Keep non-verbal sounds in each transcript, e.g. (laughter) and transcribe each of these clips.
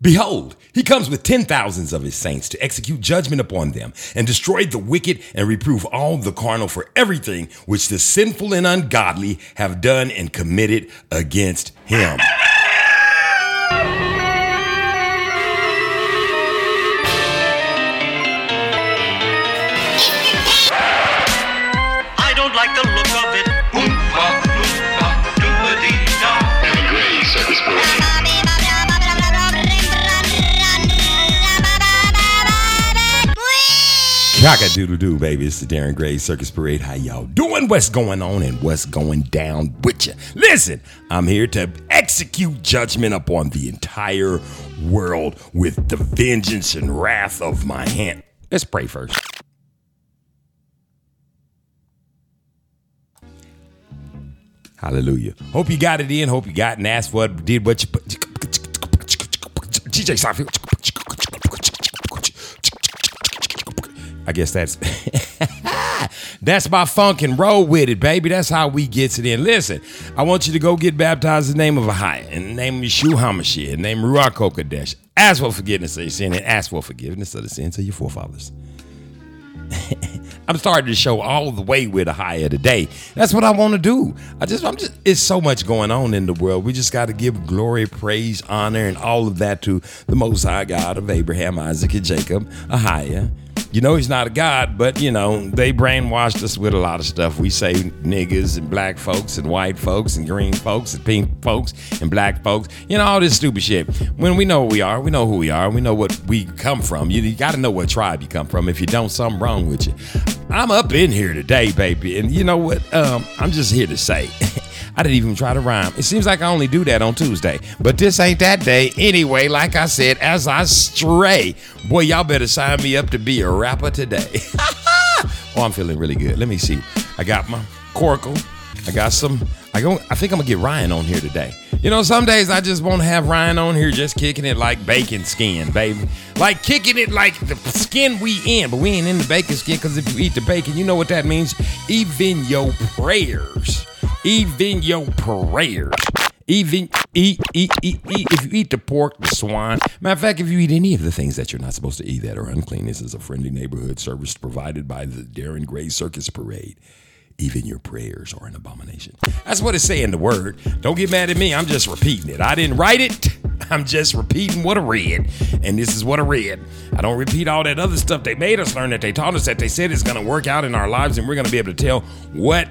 Behold, he comes with ten thousands of his saints to execute judgment upon them, and destroy the wicked, and reprove all the carnal for everything which the sinful and ungodly have done and committed against him. Cock doodle doo, baby. It's the Darren Gray Circus Parade. How y'all doing? What's going on and what's going down with you? Listen, I'm here to execute judgment upon the entire world with the vengeance and wrath of my hand. Let's pray first. Hallelujah. Hope you got it in. Hope you got and asked it. Did what you put. TJ Seinfeld. I guess that's (laughs) that's my funk and roll with it, baby. That's how we gets it in. Listen, I want you to go get baptized in the name of Ahia, in the name of Yeshua HaMashiach, in the name of Ruach. Ask for forgiveness of your sin and ask for forgiveness of the sins of your forefathers. (laughs) I'm starting to show all the way with Ahia today. That's what I want to do. I just, I'm just, it's so much going on in the world. We just got to give glory, praise, honor, and all of that to the Most High God of Abraham, Isaac, and Jacob, Ahia. You know he's not a god, but you know they brainwashed us with a lot of stuff. We say niggas and black folks and white folks and green folks and pink folks and black folks. You know all this stupid shit. When we know we are, we know who we are. We know what we come from. You, you got to know what tribe you come from. If you don't, something wrong with you. I'm up in here today, baby, and you know what? Um, I'm just here to say. (laughs) I didn't even try to rhyme. It seems like I only do that on Tuesday, but this ain't that day anyway. Like I said, as I stray, boy, y'all better sign me up to be a rapper today. (laughs) oh, I'm feeling really good. Let me see. I got my Coracle. I got some. I go. I think I'm gonna get Ryan on here today. You know, some days I just want to have Ryan on here, just kicking it like bacon skin, baby. Like kicking it like the skin we in, but we ain't in the bacon skin because if you eat the bacon, you know what that means. Even your prayers even your prayers, even eat, eat, eat, eat. If you eat the pork, the swine. Matter of fact, if you eat any of the things that you're not supposed to eat that are unclean, this is a friendly neighborhood service provided by the Darren Gray Circus Parade. Even your prayers are an abomination. That's what it's saying, the word. Don't get mad at me. I'm just repeating it. I didn't write it. (laughs) I'm just repeating what I read. And this is what I read. I don't repeat all that other stuff they made us learn that they taught us that they said is going to work out in our lives and we're going to be able to tell what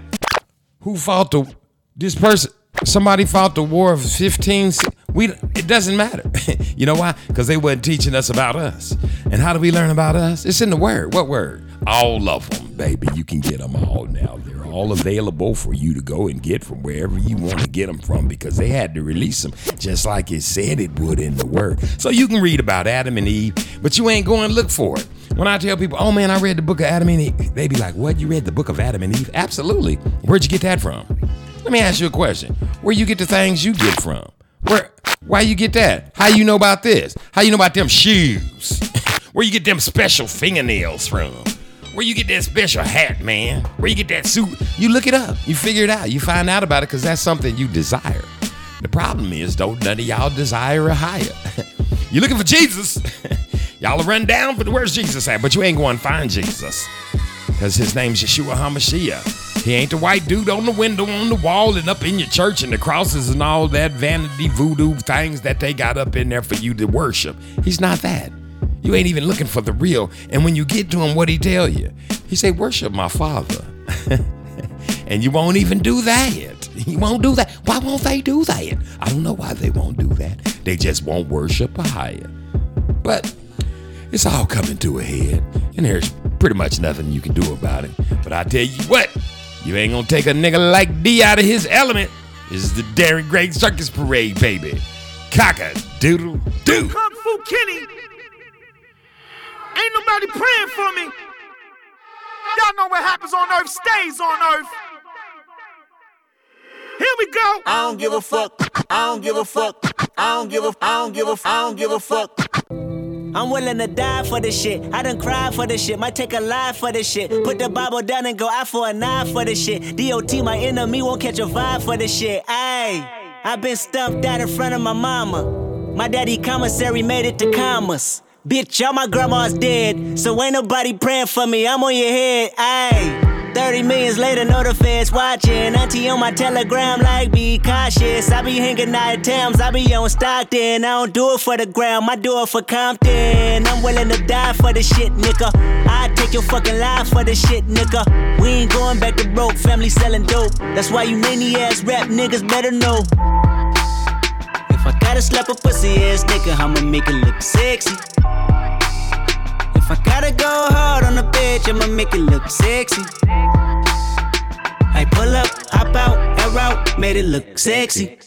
who fought the this person somebody fought the war of 15 we it doesn't matter. (laughs) You know why? Because they weren't teaching us about us. And how do we learn about us? It's in the word. What word all of them baby you can get them all now they're all available for you to go and get from wherever you want to get them from because they had to release them just like it said it would in the word so you can read about adam and eve but you ain't going to look for it when I tell people, oh man, I read the book of Adam and Eve, they be like, what? You read the book of Adam and Eve? Absolutely. Where'd you get that from? Let me ask you a question. Where you get the things you get from? Where why you get that? How you know about this? How you know about them shoes? (laughs) Where you get them special fingernails from? Where you get that special hat, man? Where you get that suit? You look it up. You figure it out. You find out about it because that's something you desire. The problem is, don't none of y'all desire a higher. (laughs) you looking for Jesus. (laughs) Y'all are run down, but where's Jesus at? But you ain't going to find Jesus. Because his name's Yeshua HaMashiach. He ain't the white dude on the window, on the wall, and up in your church, and the crosses and all that vanity voodoo things that they got up in there for you to worship. He's not that. You ain't even looking for the real. And when you get to him, what he tell you? He say, worship my father. (laughs) and you won't even do that. You won't do that. Why won't they do that? I don't know why they won't do that. They just won't worship a higher. But it's all coming to a head, and there's pretty much nothing you can do about it. But I tell you what, you ain't gonna take a nigga like D out of his element. This is the Darren Gray Circus Parade, baby. Cocker doodle doo. Kung Fu Kenny. Ain't nobody praying for me. Y'all know what happens on earth stays on earth. Here we go. I don't give a fuck. I don't give a fuck. I don't give a. I don't give a. I don't give a fuck. I'm willing to die for this shit. I done cried for this shit. Might take a life for this shit. Put the Bible down and go out for a knife for this shit. DOT, my enemy, won't catch a vibe for this shit. Ayy, I been stumped out in front of my mama. My daddy commissary made it to commas. Bitch, all my grandma's dead, so ain't nobody praying for me. I'm on your head, ayy. 30 millions later, know the watching. Auntie on my telegram, like, be cautious. I be hanging out at Tam's, I be on Stockton. I don't do it for the gram, I do it for Compton. I'm willing to die for the shit, nigga. I take your fucking life for the shit, nigga. We ain't going back to broke, family selling dope. That's why you many ass rap niggas better know. Gotta slap a pussy ass nigga, I'ma make it look sexy. If I gotta go hard on a bitch, I'ma make it look sexy. I pull up, hop out, air out, made it look sexy.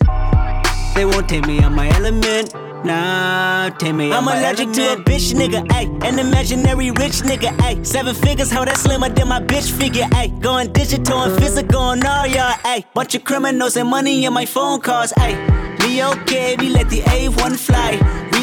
They won't take me out my element. Nah, take me I'm allergic to a bitch nigga, ayy. An imaginary rich nigga, ayy. Seven figures, how that slimmer than my bitch figure, ayy. Going digital and physical and all y'all, ayy. Bunch of criminals and money in my phone calls, ayy. Me okay, we let the A1 fly.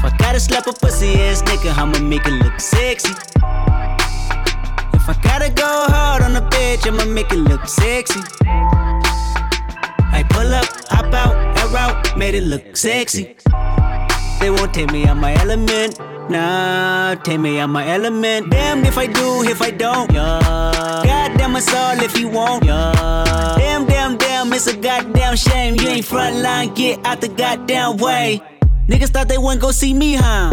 If I gotta slap a pussy ass nigga, I'ma make it look sexy. If I gotta go hard on a bitch, I'ma make it look sexy. I pull up, hop out, air out, made it look sexy. They won't take me out my element. Nah, take me out my element. Damn if I do, if I don't. Yeah. Goddamn us all if you won't. Yeah. Damn, damn, damn, it's a goddamn shame. You ain't front line, get out the goddamn way. Niggas thought they wouldn't go see me, huh?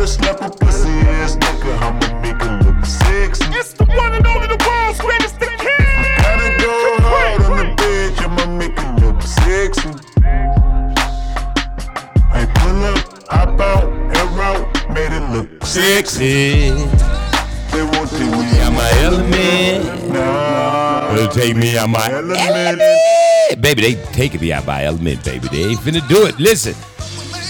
If I gotta slap a pussy ass nigga, I'ma make it look sexy. It's the one and only the world's greatest the king. Gotta go hard on the bitch, I'ma make it look sexy. I pull up, hop out, air out, made it look Sexy. They won't take me I'm my element. Nah, They'll take me out my element. element. Baby, they taking me out by element, baby. They ain't finna do it. Listen,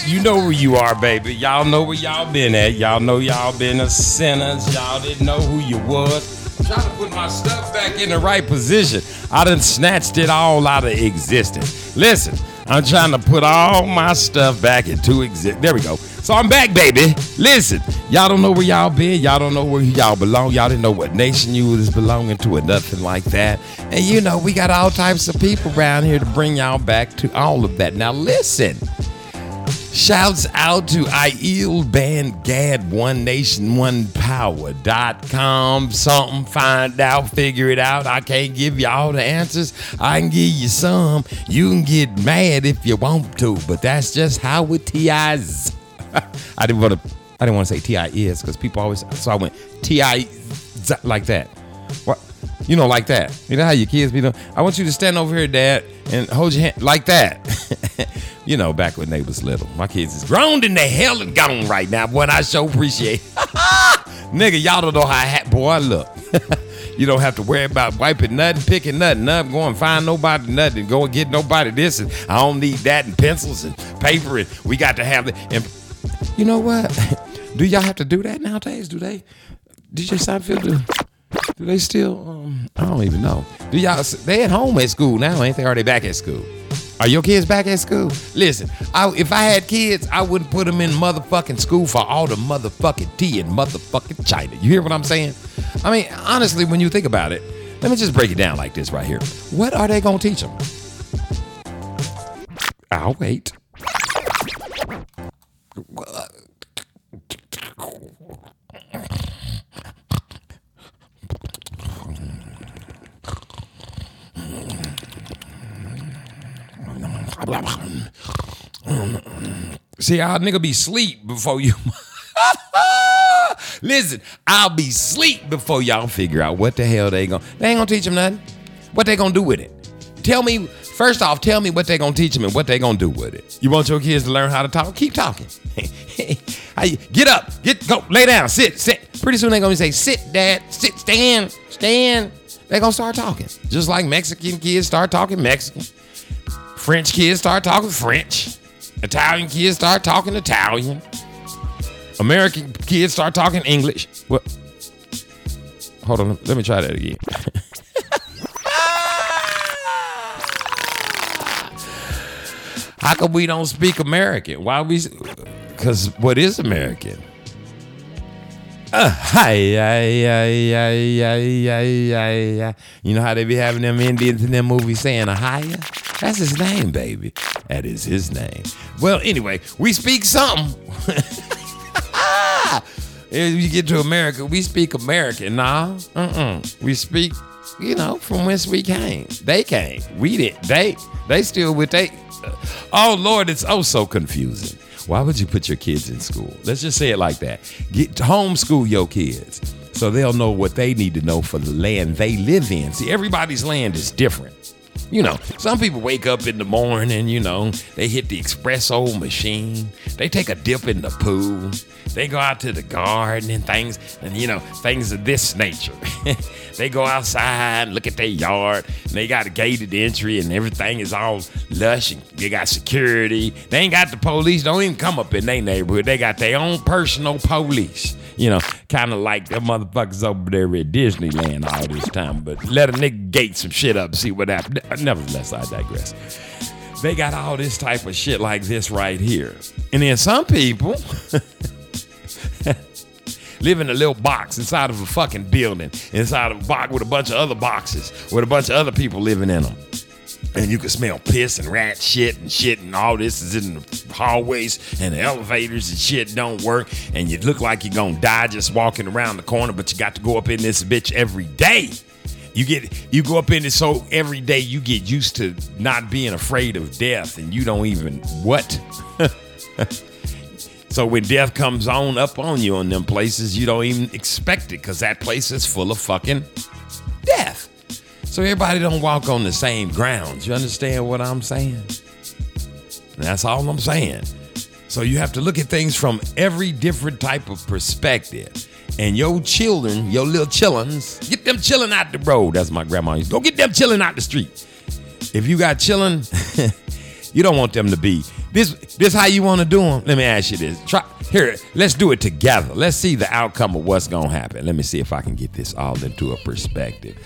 you know where you are, baby. Y'all know where y'all been at. Y'all know y'all been a sinners. Y'all didn't know who you was. I'm trying to put my stuff back in the right position. I done snatched it all out of existence. Listen, I'm trying to put all my stuff back into exist. There we go. So I'm back, baby. Listen, y'all don't know where y'all been. Y'all don't know where y'all belong. Y'all didn't know what nation you was belonging to or nothing like that. And you know, we got all types of people around here to bring y'all back to all of that. Now listen. Shouts out to Aiel Band Gad One Nation One Power.com. Something, find out, figure it out. I can't give you all the answers. I can give you some. You can get mad if you want to, but that's just how it TIs. (laughs) I didn't want to I didn't want to say TI is because people always so I went TI like that. What you know, like that. You know how your kids be doing? I want you to stand over here, Dad, and hold your hand like that. (laughs) you know, back when they was little. My kids is grown in the hell and gone right now. Boy, I so appreciate. (laughs) Nigga, y'all don't know how hat boy look. (laughs) you don't have to worry about wiping nothing, picking nothing up, going find nobody nothing, go and get nobody this, and I don't need that, and pencils and paper, and we got to have it. And you know what? do y'all have to do that nowadays? Do they? Did DJ Seinfeld do? Do they still? Um, I don't even know. Do y'all? They at home at school now, ain't they? Are they back at school? Are your kids back at school? Listen, I, if I had kids, I wouldn't put them in motherfucking school for all the motherfucking tea and motherfucking China. You hear what I'm saying? I mean, honestly, when you think about it, let me just break it down like this right here. What are they gonna teach them? I'll wait. See, our nigga be sleep before you. (laughs) Listen, I'll be sleep before y'all figure out what the hell they gon' They ain't gonna teach them nothing. What they gonna do with it? Tell me first off. Tell me what they gonna teach them and what they gonna do with it. You want your kids to learn how to talk? Keep talking. (laughs) Get up, get go, lay down, sit, sit. Pretty soon they gonna say, "Sit, Dad, sit, stand, stand." They gonna start talking, just like Mexican kids start talking Mexican. French kids start talking French. Italian kids start talking Italian. American kids start talking English. What? Hold on, let me try that again. (laughs) How come we don't speak American? Why we? Because what is American? Uh, hi, hi, hi, hi, hi, hi, hi, hi. You know how they be having them Indians in their movies saying a higher? That's his name, baby. That is his name. Well, anyway, we speak something. (laughs) If you get to America, we speak American. Nah, uh-uh. We speak, you know, from whence we came. They came. We did. They. They still with they. Oh Lord, it's oh so confusing. Why would you put your kids in school? Let's just say it like that. Get homeschool your kids so they'll know what they need to know for the land they live in. See, everybody's land is different. You know, some people wake up in the morning, you know, they hit the espresso machine, they take a dip in the pool, they go out to the garden and things, and you know, things of this nature. (laughs) they go outside, look at their yard, they got a gated entry and everything is all lush and they got security. They ain't got the police, don't even come up in their neighborhood. They got their own personal police. You know, kind of like them motherfuckers over there at Disneyland all this time. But let a nigga gate some shit up see what happens. Nevertheless, I digress. They got all this type of shit like this right here. And then some people (laughs) live in a little box inside of a fucking building, inside of a box with a bunch of other boxes with a bunch of other people living in them. And you can smell piss and rat shit and shit, and all this is in the hallways and the elevators and shit don't work. And you look like you're gonna die just walking around the corner, but you got to go up in this bitch every day. You get you go up in it so every day you get used to not being afraid of death, and you don't even what. (laughs) So when death comes on up on you in them places, you don't even expect it because that place is full of fucking death. So everybody don't walk on the same grounds. You understand what I'm saying? And that's all I'm saying. So you have to look at things from every different type of perspective. And your children, your little chillins, get them chilling out the road. That's my grandma used to get them chilling out the street. If you got chilling, (laughs) you don't want them to be this. This how you want to do them? Let me ask you this. Try here. Let's do it together. Let's see the outcome of what's gonna happen. Let me see if I can get this all into a perspective.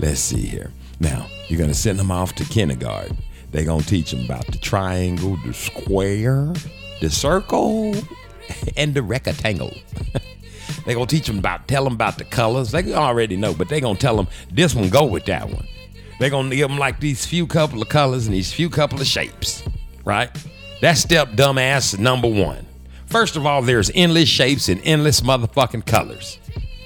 Let's see here. Now you're gonna send them off to kindergarten. They're gonna teach them about the triangle, the square, the circle, and the rectangle. (laughs) They're gonna teach them about, tell them about the colors. They already know, but they're gonna tell them this one go with that one. They're gonna give them like these few couple of colors and these few couple of shapes, right? That's step dumbass number one. First of all, there's endless shapes and endless motherfucking colors.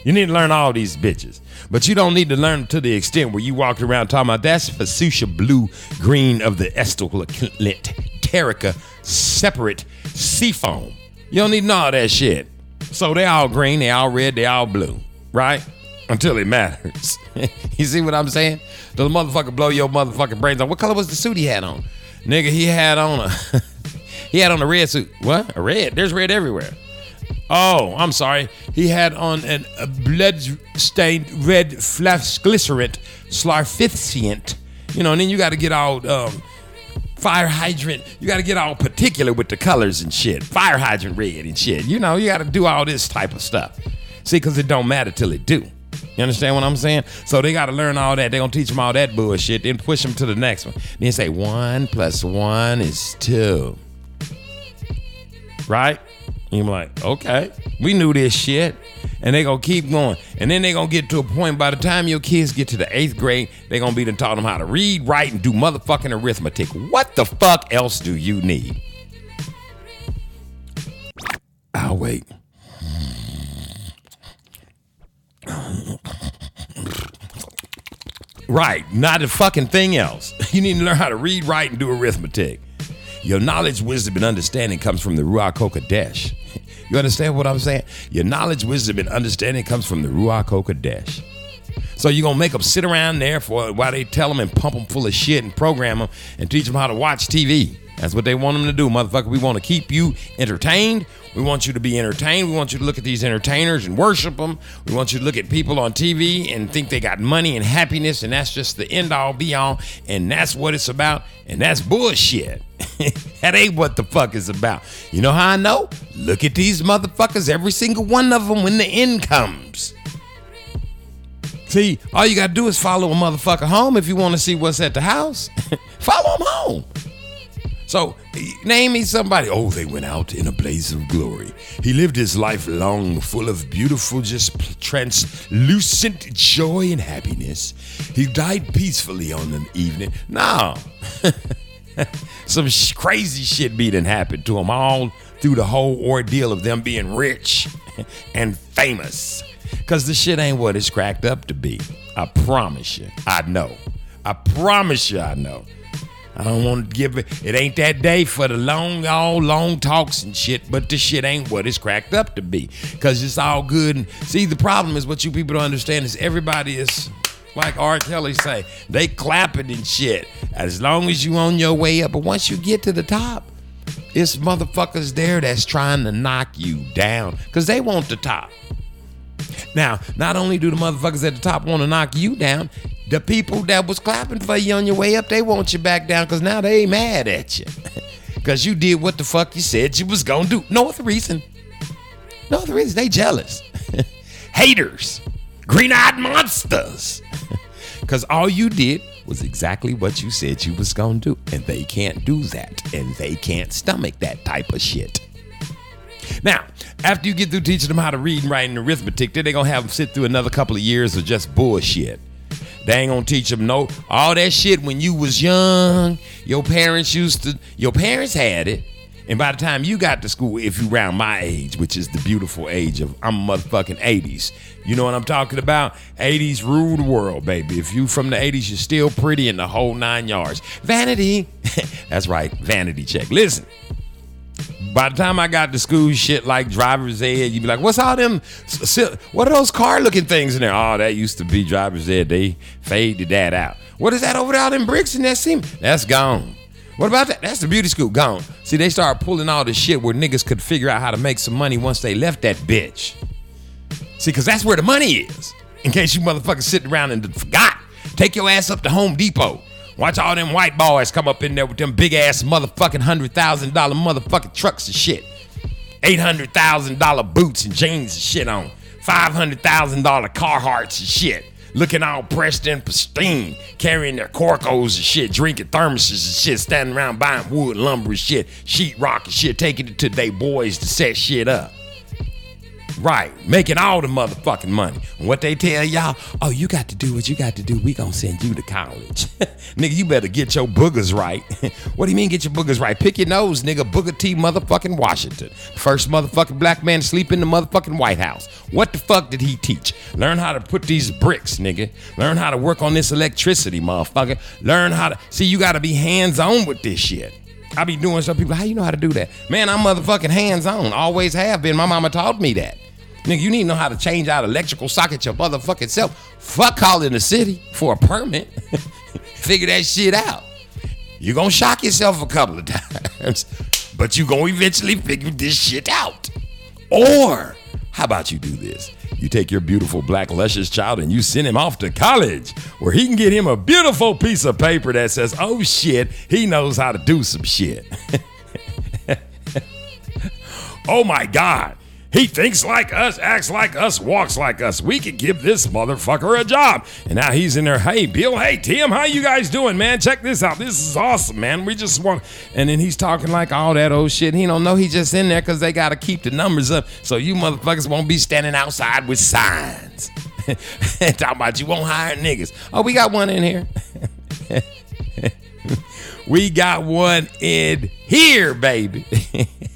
You need to learn all these bitches. But you don't need to learn to the extent where you walk around talking about that's fuchsia blue green of the Terica separate seafoam. You don't need all that shit. So they all green, they all red, they all blue, right? Until it matters. (laughs) you see what I'm saying? The motherfucker blow your motherfucking brains out? What color was the suit he had on? Nigga, he had on a (laughs) he had on a red suit. What? A red? There's red everywhere. Oh, I'm sorry. He had on an, a blood-stained red glycerate slarficient. You know, and then you got to get all um, fire hydrant. You got to get all particular with the colors and shit. Fire hydrant red and shit. You know, you got to do all this type of stuff. See, because it don't matter till it do. You understand what I'm saying? So they got to learn all that. They gonna teach them all that bullshit. Then push them to the next one. Then say one plus one is two. Right? And you're like, okay, we knew this shit. And they gonna keep going. And then they gonna get to a point by the time your kids get to the eighth grade, they gonna be done taught them how to read, write, and do motherfucking arithmetic. What the fuck else do you need? I'll wait. Right, not a fucking thing else. (laughs) You need to learn how to read, write, and do arithmetic. Your knowledge, wisdom, and understanding comes from the Ruach Kodesh. (laughs) You understand what I'm saying? Your knowledge, wisdom, and understanding comes from the Ruach Kodesh. So you're gonna make them sit around there for while they tell them and pump them full of shit and program them and teach them how to watch TV. That's what they want them to do, motherfucker. We want to keep you entertained. We want you to be entertained. We want you to look at these entertainers and worship them. We want you to look at people on TV and think they got money and happiness, and that's just the end all be all, and that's what it's about, and that's bullshit. (laughs) that ain't what the fuck is about. You know how I know? Look at these motherfuckers, every single one of them when the end comes. See, all you gotta do is follow a motherfucker home if you wanna see what's at the house. (laughs) follow him home. So, name me somebody. Oh, they went out in a blaze of glory. He lived his life long, full of beautiful, just translucent joy and happiness. He died peacefully on an evening. No. (laughs) Some sh- crazy shit be happened to him all through the whole ordeal of them being rich (laughs) and famous. Because the shit ain't what it's cracked up to be. I promise you. I know. I promise you, I know. I don't want to give it. It ain't that day for the long, all long talks and shit. But the shit ain't what it's cracked up to be. Cause it's all good. And see, the problem is what you people don't understand is everybody is like R. Kelly say, they clapping and shit. As long as you on your way up, but once you get to the top, it's motherfuckers there that's trying to knock you down. Cause they want the top. Now, not only do the motherfuckers at the top want to knock you down, the people that was clapping for you on your way up, they want you back down because now they mad at you. (laughs) Because you did what the fuck you said you was going to do. No other reason. No other reason. They jealous. (laughs) Haters. Green eyed monsters. (laughs) Because all you did was exactly what you said you was going to do. And they can't do that. And they can't stomach that type of shit. Now, after you get through teaching them how to read and write and arithmetic, then they're gonna have them sit through another couple of years of just bullshit. They ain't gonna teach them no all that shit when you was young. Your parents used to. Your parents had it, and by the time you got to school, if you round my age, which is the beautiful age of I'm motherfucking 80s. You know what I'm talking about? 80s rule the world, baby. If you from the 80s, you're still pretty in the whole nine yards. Vanity. (laughs) That's right, vanity check. Listen. By the time I got to school, shit like driver's ed, you'd be like, "What's all them? What are those car-looking things in there?" Oh, that used to be driver's ed. They faded that out. What is that over there? All them bricks in that seam? That's gone. What about that? That's the beauty school gone. See, they started pulling all this shit where niggas could figure out how to make some money once they left that bitch. See, because that's where the money is. In case you motherfuckers sitting around and forgot, take your ass up to Home Depot. Watch all them white boys come up in there with them big ass motherfucking hundred thousand dollar motherfucking trucks and shit. Eight hundred thousand dollar boots and jeans and shit on. Five hundred thousand dollar Carhartts and shit. Looking all pressed and pristine, carrying their corcos and shit, drinking thermoses and shit, standing around buying wood, lumber and shit, sheet rock and shit, taking it to they boys to set shit up. Right, making all the motherfucking money. What they tell y'all, oh, you got to do what you got to do. We gonna send you to college. (laughs) nigga, you better get your boogers right. (laughs) what do you mean get your boogers right? Pick your nose, nigga. Booker T motherfucking Washington. First motherfucking black man to sleep in the motherfucking White House. What the fuck did he teach? Learn how to put these bricks, nigga. Learn how to work on this electricity, motherfucker. Learn how to see you gotta be hands-on with this shit. I be doing some people, how you know how to do that? Man, I'm motherfucking hands-on. Always have been. My mama taught me that. Nigga, you need to know how to change out electrical socket your motherfucking self. Fuck calling the city for a permit. (laughs) Figure that shit out. You're gonna shock yourself a couple of (laughs) times, but you gonna eventually figure this shit out. Or, how about you do this? You take your beautiful black luscious child and you send him off to college where he can get him a beautiful piece of paper that says, oh shit, he knows how to do some shit. (laughs) oh my God. He thinks like us, acts like us, walks like us. We could give this motherfucker a job. And now he's in there. Hey, Bill. Hey, Tim. How you guys doing, man? Check this out. This is awesome, man. We just want. And then he's talking like all that old shit. He don't know he's just in there because they got to keep the numbers up. So you motherfuckers won't be standing outside with signs. (laughs) Talking about you won't hire niggas. Oh, we got one in here. (laughs) we got one in here, baby. (laughs)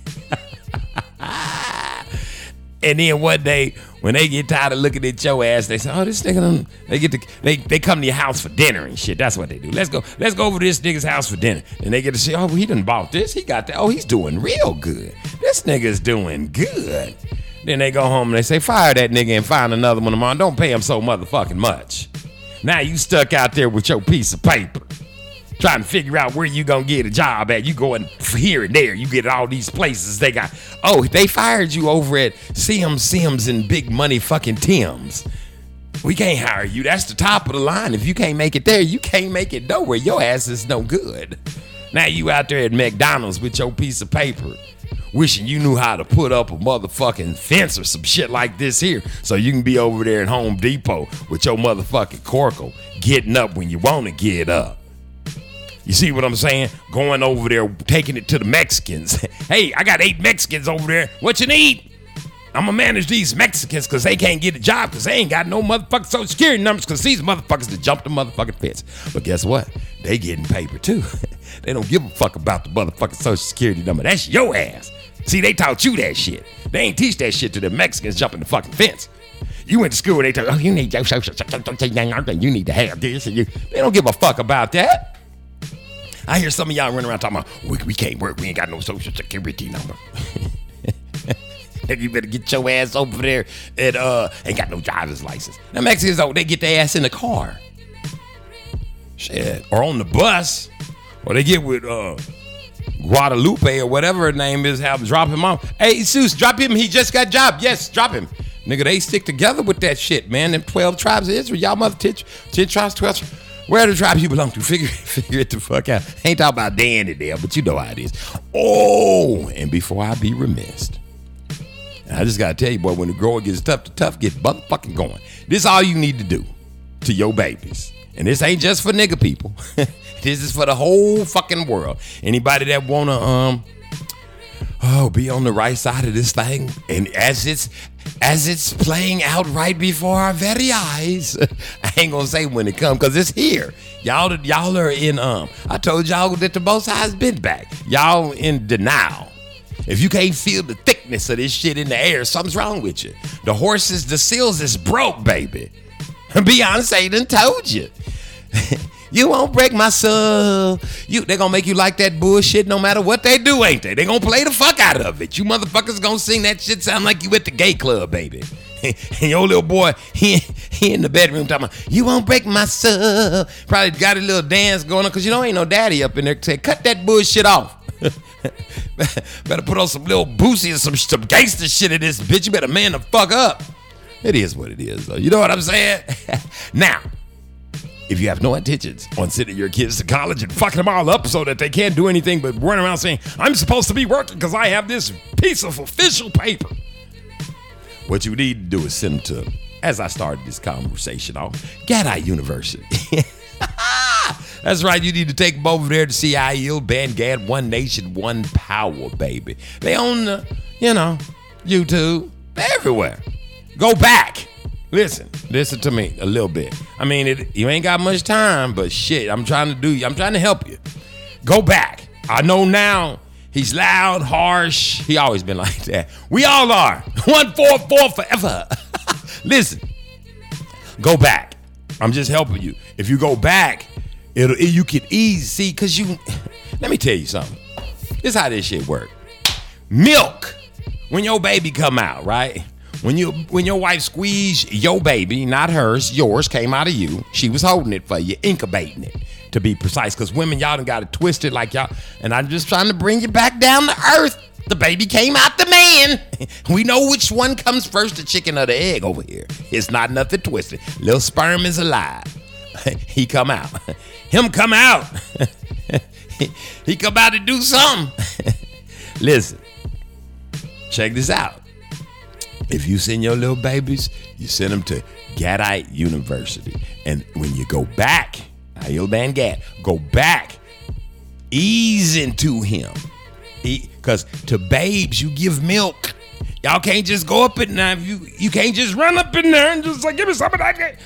And then one day, when they get tired of looking at your ass, they say, "Oh, this nigga," they get to they they come to your house for dinner and shit. That's what they do. Let's go, let's go over to this nigga's house for dinner, and they get to see, "Oh, he done bought this. He got that. Oh, he's doing real good. This nigga's doing good." Then they go home and they say, "Fire that nigga and find another one tomorrow. Don't pay him so motherfucking much." Now you stuck out there with your piece of paper trying to figure out where you gonna get a job at. You going here and there. You get all these places they got. Oh, they fired you over at Sims Sims and Big Money fucking Tim's. We can't hire you. That's the top of the line. If you can't make it there, you can't make it nowhere. Your ass is no good. Now you out there at McDonald's with your piece of paper. Wishing you knew how to put up a motherfucking fence or some shit like this here so you can be over there at Home Depot with your motherfucking corkle getting up when you want to get up. You see what I'm saying? Going over there, taking it to the Mexicans. (laughs) hey, I got eight Mexicans over there. What you need? I'm gonna manage these Mexicans because they can't get a job because they ain't got no motherfucking social security numbers because these motherfuckers that jumped the motherfucking fence. But guess what? They getting paper too. (laughs) they don't give a fuck about the motherfucking social security number. That's your ass. See, they taught you that shit. They ain't teach that shit to the Mexicans jumping the fucking fence. You went to school and they tell you, oh, you need your social security, you need to have this. And you, they don't give a fuck about that. I hear some of y'all running around talking about, we, we can't work, we ain't got no social security number. (laughs) you better get your ass over there and uh ain't got no driver's license. Now Mexicans though, they get their ass in the car. Shit. Or on the bus. Or they get with uh Guadalupe or whatever her name is, have drop him off. Hey, Seuss, drop him. He just got job. Yes, drop him. Nigga, they stick together with that shit, man. Them 12 tribes of Israel. Y'all mother 10, 10 tribes, 12 tribes. Where the tribes you belong to? Figure, (laughs) figure it the fuck out. Ain't talking about Danny there, but you know how it is. Oh, and before I be remiss, I just gotta tell you, boy, when the growing gets tough, the tough get motherfucking going. This all you need to do to your babies. And this ain't just for nigga people. (laughs) this is for the whole fucking world. Anybody that wanna um oh be on the right side of this thing, and as it's as it's playing out right before our very eyes, (laughs) I ain't gonna say when it come because it's here. Y'all y'all are in um. I told y'all that the both sides been back. Y'all in denial. If you can't feel the thickness of this shit in the air, something's wrong with you. The horses, the seals is broke, baby. (laughs) Beyonce done told you. (laughs) you won't break my soul. You they gonna make you like that bullshit no matter what they do, ain't they? They gonna play the fuck out of it. You motherfuckers gonna sing that shit sound like you at the gay club, baby. (laughs) and your little boy, he, he in the bedroom talking about, you won't break my soul. Probably got a little dance going on, cause you know ain't no daddy up in there say, cut that bullshit off. (laughs) better put on some Lil Boosie and some, some gangster shit in this bitch. You better man the fuck up. It is what it is, though. You know what I'm saying? (laughs) now, if you have no intentions on sending your kids to college and fucking them all up so that they can't do anything but run around saying, I'm supposed to be working because I have this piece of official paper. What you need to do is send them to, as I started this conversation off, Gadite University. (laughs) That's right. You need to take them over there to see IEL, Bandgad, One Nation, One Power, baby. They own you know, YouTube. Everywhere. Go back. Listen, listen to me a little bit. I mean, it, you ain't got much time, but shit, I'm trying to do. I'm trying to help you. Go back. I know now. He's loud, harsh. He always been (laughs) like that. We all are. (laughs) One four four forever. (laughs) listen, go back. I'm just helping you. If you go back, it'll you can easy see because you. (sighs) Let me tell you something. This how this shit work. Milk. When your baby come out, right? When you when your wife squeezed your baby, not hers, yours came out of you. She was holding it for you, incubating it, to be precise. Because women, y'all done got it twisted like y'all. And I'm just trying to bring you back down to earth. The baby came out the man. (laughs) We know which one comes first, the chicken or the egg over here. It's not nothing twisted. Little sperm is alive. (laughs) he come out. (laughs) Him come out. he come out to do something. Listen, check this out. If you send your little babies, you send them to Gadite University. And when you go back, Ayil Ban Gad, go back, ease into him. Because to babes, you give milk. Y'all can't just go up in there. You, you can't just run up in there and just like, give me something. of that.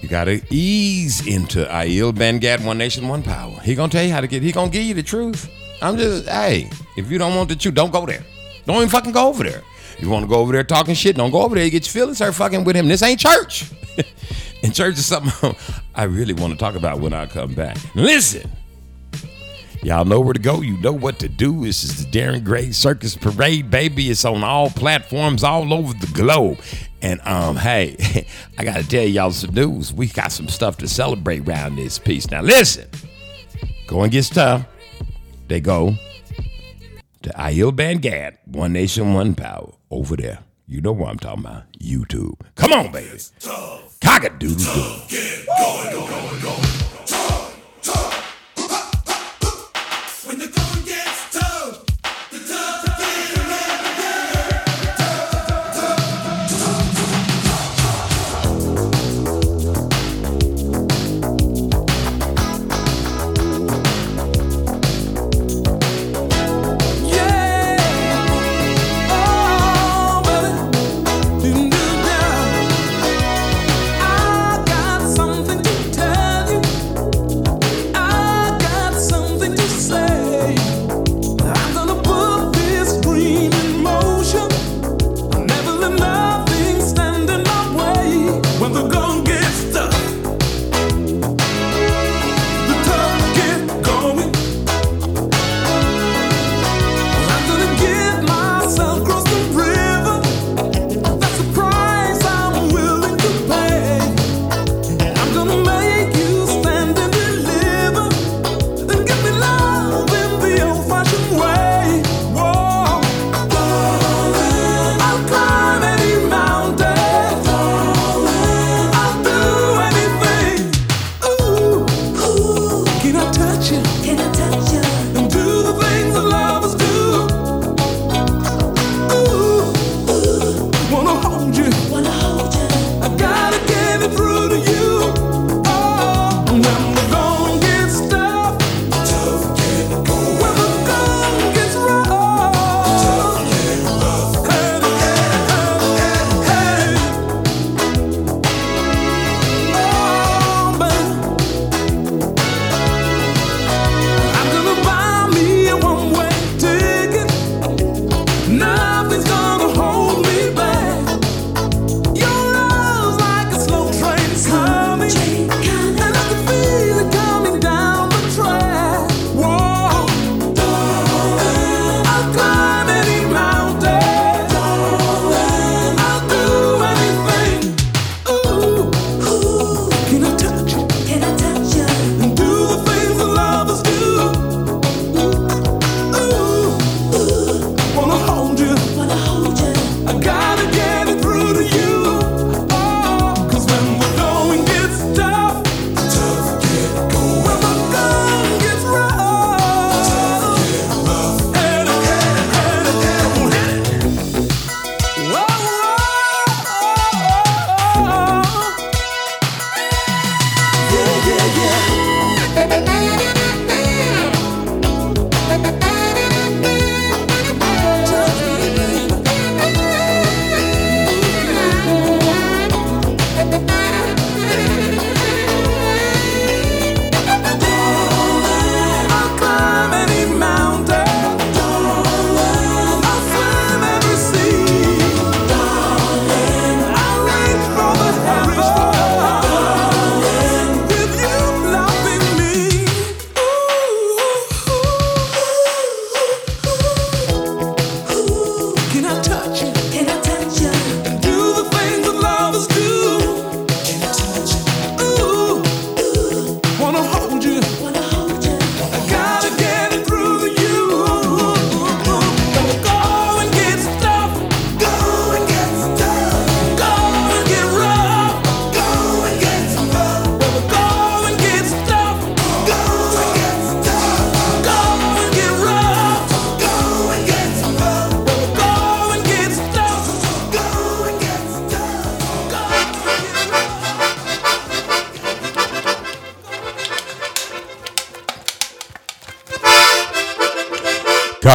You gotta ease into Ayil Bangad, One Nation, One Power. He gonna tell you how to get. He gonna give you the truth. I'm just, hey, if you don't want the truth, don't go there. Don't even fucking go over there. You want to go over there talking shit? Don't go over there. You get your feelings hurt fucking with him. This ain't church. (laughs) and church is something (laughs) I really want to talk about when I come back. Listen. Y'all know where to go. You know what to do. This is the Darren Gray Circus Parade, baby. It's on all platforms all over the globe. And um, hey, (laughs) I gotta tell y'all some news. We got some stuff to celebrate around this piece. Now listen, go and get stuff. They go to Aiel Bangad, One Nation, One Power, over there. You know what I'm talking about. YouTube. Come on, baby. Cock a doodle doo.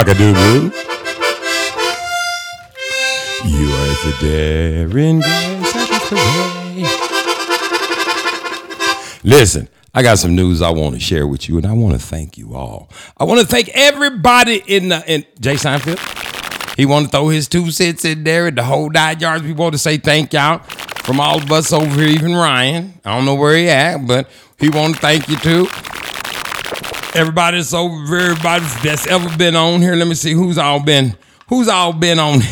Cock-a-doodle. You are at the Darren Gray Circus Parade. Listen, I got some news I want to share with you, and I want to thank you all. I want to thank everybody in the in Jay Seinfeld. He want to throw his two cents in there and the whole nine yards. We want to say thank y'all from all of us over here, even Ryan. I don't know where he at, but he want to thank you too. Everybody that's over everybody that's ever been on here. Let me see who's all been, who's all been on. (laughs)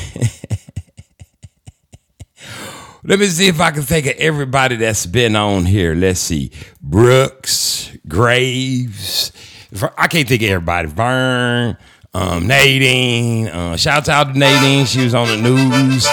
Let me see if I can think of everybody that's been on here. Let's see. Brooks, Graves. I can't think of everybody. Vern, um, Nadine. Uh, shouts out to Nadine. She was on the news.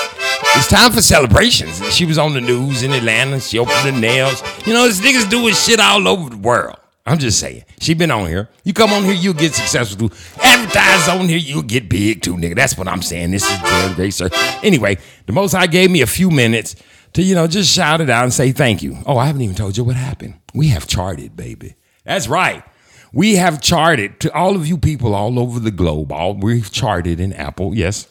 It's time for celebrations. She was on the news in Atlanta. She opened the nails. You know, this niggas doing shit all over the world. I'm just saying. She been on here. You come on here, you'll get successful too. Advertise on here, you'll get big too, nigga. That's what I'm saying. This is very great, sir. Anyway, the most I gave me a few minutes to, you know, just shout it out and say thank you. Oh, I haven't even told you what happened. We have charted, baby. That's right. We have charted to all of you people all over the globe. All we've charted in Apple, yes.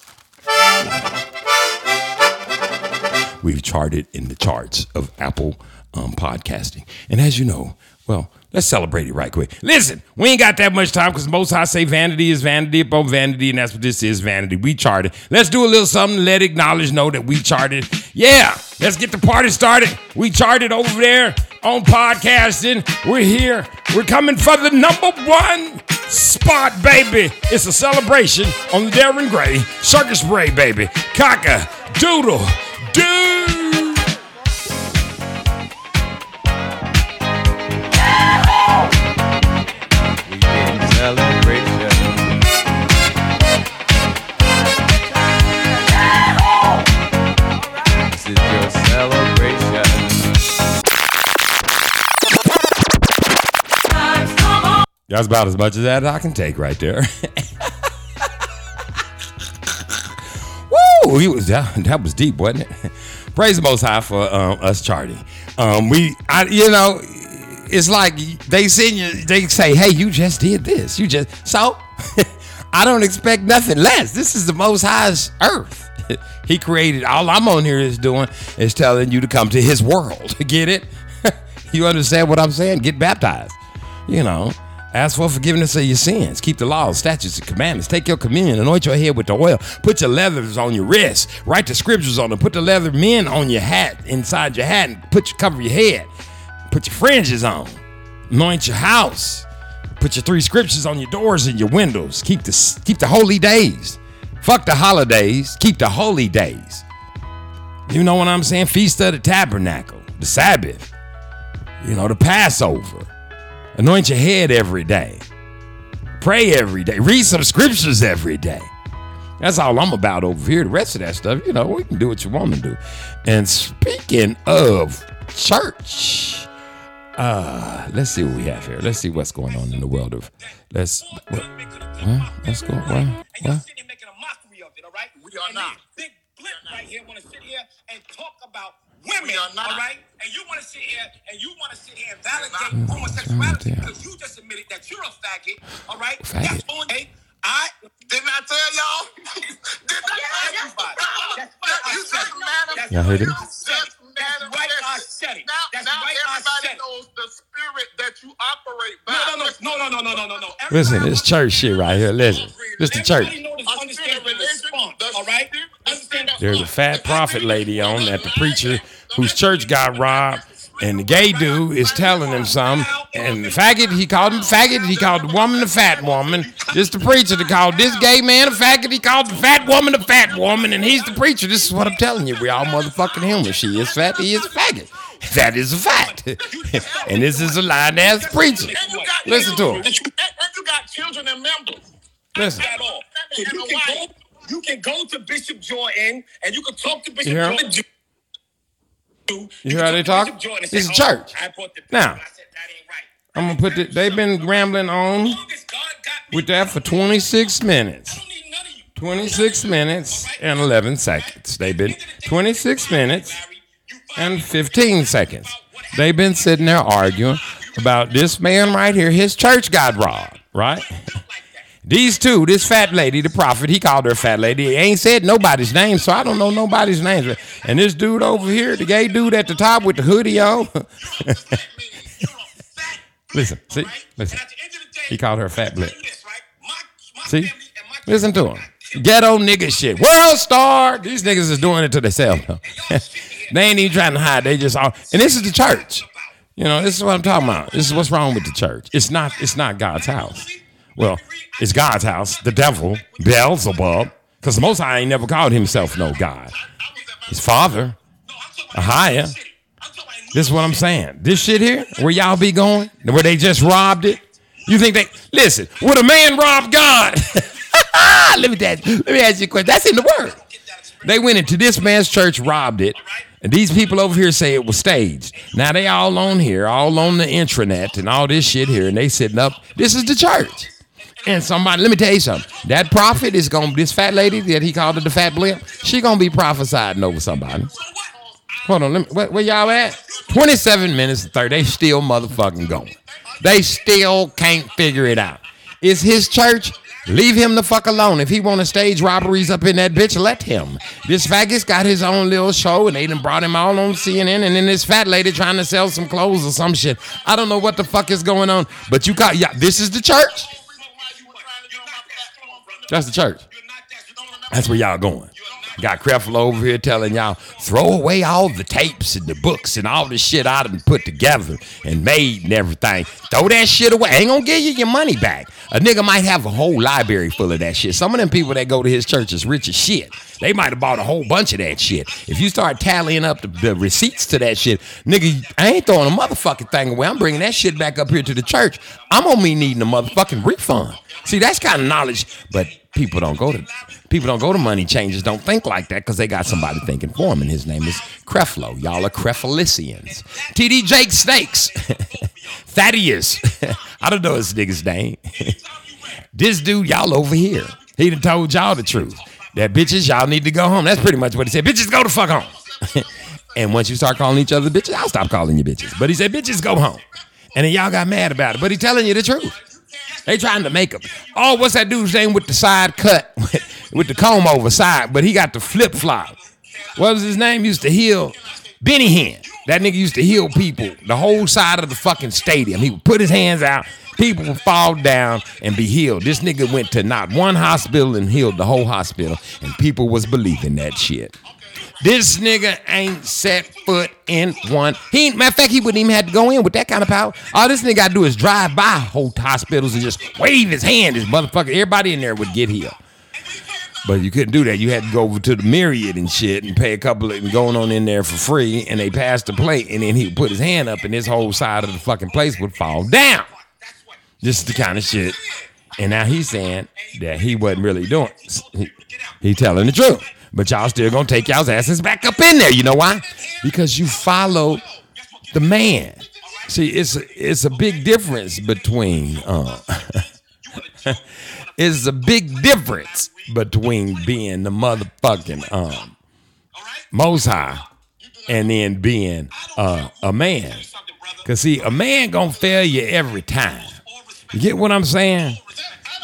We've charted in the charts of Apple um, podcasting. And as you know, well, let's celebrate it right quick. Listen, we ain't got that much time because most I say vanity is vanity upon vanity, and that's what this is vanity. We charted. Let's do a little something. Let acknowledge know that we charted. Yeah, let's get the party started. We charted over there on podcasting. We're here. We're coming for the number one spot, baby. It's a celebration on the Darren Gray Circus Parade, baby. Kaka, Doodle, Dude. That's about as much as that I can take right there. (laughs) Woo! He was that, that was deep, wasn't it? Praise the Most High for um, us charting. Um, we, I, you know, it's like they send you, they say, "Hey, you just did this. You just so." (laughs) I don't expect nothing less. This is the Most High's earth. (laughs) he created. All I'm on here is doing is telling you to come to His world. Get it? you understand what I'm saying? Get baptized. You know. Ask for forgiveness of your sins. Keep the laws, statutes, and commandments. Take your communion. Anoint your head with the oil. Put your leathers on your wrists. Write the scriptures on them. Put the leather men on your hat, inside your hat, and put your cover your head. Put your fringes on. Anoint your house. Put your three scriptures on your doors and your windows. Keep the keep the holy days. Fuck the holidays. Keep the holy days. You know what I'm saying? Feast of the Tabernacle, the Sabbath. You know the Passover. Anoint your head every day. Pray every day. Read some scriptures every day. That's all I'm about over here. The rest of that stuff, you know, we can do what you want to do. And speaking of church, uh, let's see what we have here. Let's see what's going on in the world of. Let's. What, what? What's going? What? What? making a mockery of it, all right? We are not. Big blip right here want to sit here and talk about women, We are not. all right? And you want to sit here and you want to sit here and validate homosexuality yeah. because you just admitted that you're a faggot, all right? Faggot. That's on hey, I Didn't I tell y'all? (laughs) Didn't I tell you? everybody. That's right, I You said just it. Y'all hear right, this? I said it. That's right, I said it. Now, That's now right, I everybody said knows the spirit that you operate by. No, no, no, no, no, no, no, no, no. Listen, Everybody this church shit right here. Listen, this the church. Everybody know this, A understand the response, all right? Understand There's a fat prophet lady on that the preacher whose church got robbed, and the gay dude is telling him something. And the faggot, he called him faggot. He called the woman a fat woman. This the preacher that called this gay man a faggot. He called the fat woman a fat woman, and he's the preacher. This is what I'm telling you. We all motherfucking human. She is fat. He is a faggot. That is a fact. (laughs) and this is a lying ass preacher. And you got Listen to him. And, and you got children and members. Listen. at all. So And you can go, you can go to Bishop Jordan and you can talk to Bishop You? Jordan. You, You hear how they talk? This is oh, church. I brought the Now, I said that ain't right. I'm gonna put the, they've been rambling on Long as God got me, with that for 26 minutes. I don't need none of you. 26 minutes and 11 seconds. They've been 26 minutes and 15 seconds. They've been sitting there arguing about this man right here. His church got robbed, right? These two, this fat lady, the prophet, he called her a fat lady. He ain't said nobody's name, so I don't know nobody's names. And this dude over here, the gay dude at the top with the hoodie on. (laughs) Listen, see, listen. He called her a fat blip. See? Listen to him. Ghetto nigga shit. World star. These niggas is doing it to themselves. (laughs) they ain't even trying to hide. They just all. And this is the church. You know, this is what I'm talking about. This is what's wrong with the church. It's not. It's not God's house. Well, it's God's house. The devil, Beelzebub, because the Most High ain't never called himself no God. His father, Ahia. This is what I'm saying. This shit here, where y'all be going, where they just robbed it. You think they listen? Would a man rob God? (laughs) let me ask, let me ask you a question. That's in the word. They went into this man's church, robbed it, and these people over here say it was staged. Now they all on here, all on the intranet and all this shit here, and they sitting up. This is the church. And somebody, let me tell you something. That prophet is gonna this fat lady that he called her the fat blimp. She gonna be prophesying over somebody. Hold on, let me, where, where y'all at? 27 minutes and 30. They still motherfucking going. They still can't figure it out. It's his church. Leave him the fuck alone. If he want to stage robberies up in that bitch, let him. This faggot's got his own little show, and they done brought him all on CNN, and then this fat lady trying to sell some clothes or some shit. I don't know what the fuck is going on, but you got, yeah, this is the church. That's the church. That's where y'all going. Got Creflo over here telling y'all, throw away all the tapes and the books and all the shit I done put together and made and everything. Throw that shit away. Ain't gonna give you your money back. A nigga might have a whole library full of that shit. Some of them people that go to his church is rich as shit. They might have bought a whole bunch of that shit. If you start tallying up the, the receipts to that shit, nigga, I ain't throwing a motherfucking thing away. I'm bringing that shit back up here to the church. I'm on me needing a motherfucking refund. See, that's kind of knowledge, but people don't go to people don't go to money changers. Don't think like that because they got somebody thinking for them, and his name is Creflo. Y'all are Crefalicians. TD Jake Snakes. (laughs) Thaddeus. (laughs) I don't know his nigga's name. (laughs) this dude, y'all over here. He done told y'all the truth. That bitches, y'all need to go home. That's pretty much what he said. Bitches, go the fuck home. and once you start calling each other bitches, I'll stop calling you bitches. But he said, bitches, go home. And then y'all got mad about it. But he telling you the truth. They trying to make him. Oh, what's that dude's name with the side cut, (laughs) with, the comb over side, but he got the flip flop. What was his name? Used to heal Benny Hinn. That nigga used to heal people the whole side of the fucking stadium. He would put his hands out, people would fall down and be healed. This nigga went to not one hospital and healed the whole hospital, and people was believing that shit. This nigga ain't set foot in one. He matter of fact, he wouldn't even have to go in with that kind of power. All this nigga got to do is drive by whole hospitals and just wave his hand. This motherfucker, everybody in there would get healed. But you couldn't do that. You had to go over to the Myriad and shit and pay a couple of, and going on in there for free. And they passed the plate, and then he would put his hand up, and this whole side of the fucking place would fall down. This is the kind of shit. And now he's saying that he wasn't really doing. He, he telling the truth. But y'all still gonna take y'all's asses back up in there. You know why? Because you follow the man. See, it's a, it's a big difference between uh, (laughs) it's a big difference between being the motherfucking um most high and then being uh, a man. Cause see, a man gonna fail you every time. You get what I'm saying?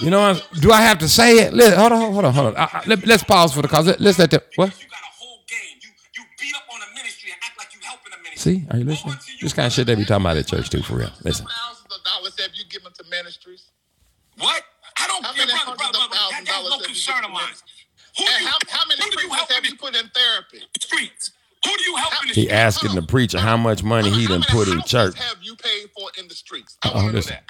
You know, what I'm- do I have to say it? Let, hold on, hold on, hold on. I- I- let, us pause for the cause. Let, let's let the what? You got a whole game. You you beat up on a ministry and act like you helping a ministry. See, are you listening? This kind of shit they be talking about at church too, for real. Listen. Thousands of dollars have you given to ministries? What? I don't How care, many brother, hundreds brother, brother. That, that's no dollars have you concern of mine. Who And do you, how, how many who do you help have you put in therapy? streets? Who do you help in the He streets? asking the preacher how much money he done put in houses church. have you paid for in the streets? I Uh-oh, want to know that.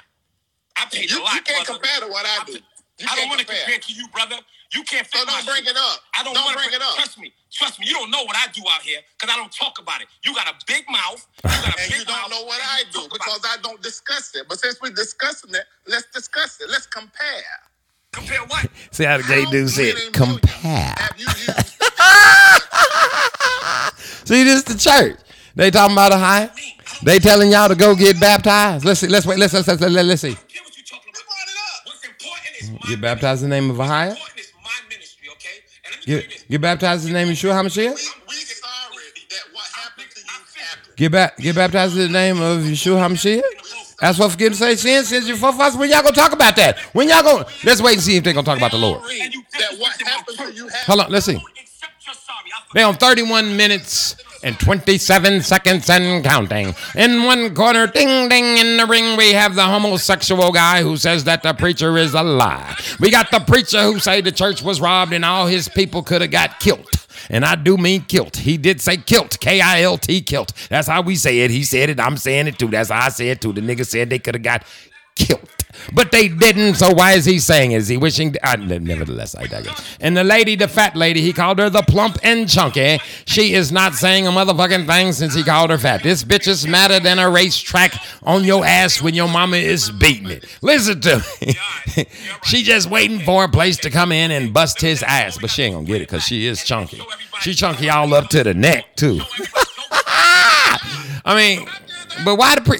I paid You, a lot, you can't brother. compare to what I do. You I don't want to compare. compare to you, brother. You can't fit So don't my bring shoes. it up. I don't, Don't want bring it up. Trust me. Trust me. You don't know what I do out here because I don't talk about it. You got a big mouth. You got a (laughs) And big you don't mouth, know what I do because I don't discuss it. But since we're discussing it, let's discuss it. Let's compare. Compare what? (laughs) See how the gay How dude said, compare. Have you used? (laughs) See, this is the church. They talking about a high. They telling y'all to go get baptized. Let's see. Let's wait. Let's let's let's, let's, let's see. Hear what you talking about. What's important is my Get baptized in the name of a higher. important is my ministry, okay? And let me tell you Get get baptized in the name of Yeshua HaMashiach. We sorry that what happened to you happened. Get back. Get baptized in the name of Yeshua HaMashiach. Ask for forgiveness of sins, sins your forefathers. When y'all gonna talk about that? When y'all gonna? Let's wait and see if they gonna talk about the Lord. That what happened you happened. Hold on. Let's see. They on 31 minutes and 27 seconds and counting. In one corner, ding ding, in the ring, we have the homosexual guy who says that the preacher is a lie. We got the preacher who say the church was robbed and all his people could have got killed. And I do mean kilt. He did say kilt, K I L T, kilt. That's how we say it. He said it. I'm saying it too. That's how I say it too. The nigga said they could have got killed. But they didn't, so why is he saying? Is he wishing? Uh, nevertheless, I digress. And the lady, the fat lady, he called her the plump and chunky. She is not saying a motherfucking thing since he called her fat. This bitch is madder than a racetrack on your ass when your mama is beating it. Listen to me. (laughs) she just waiting for a place to come in and bust his ass, but she ain't gonna get it because she is chunky. She chunky all up to the neck too. (laughs) I mean, but why the pre?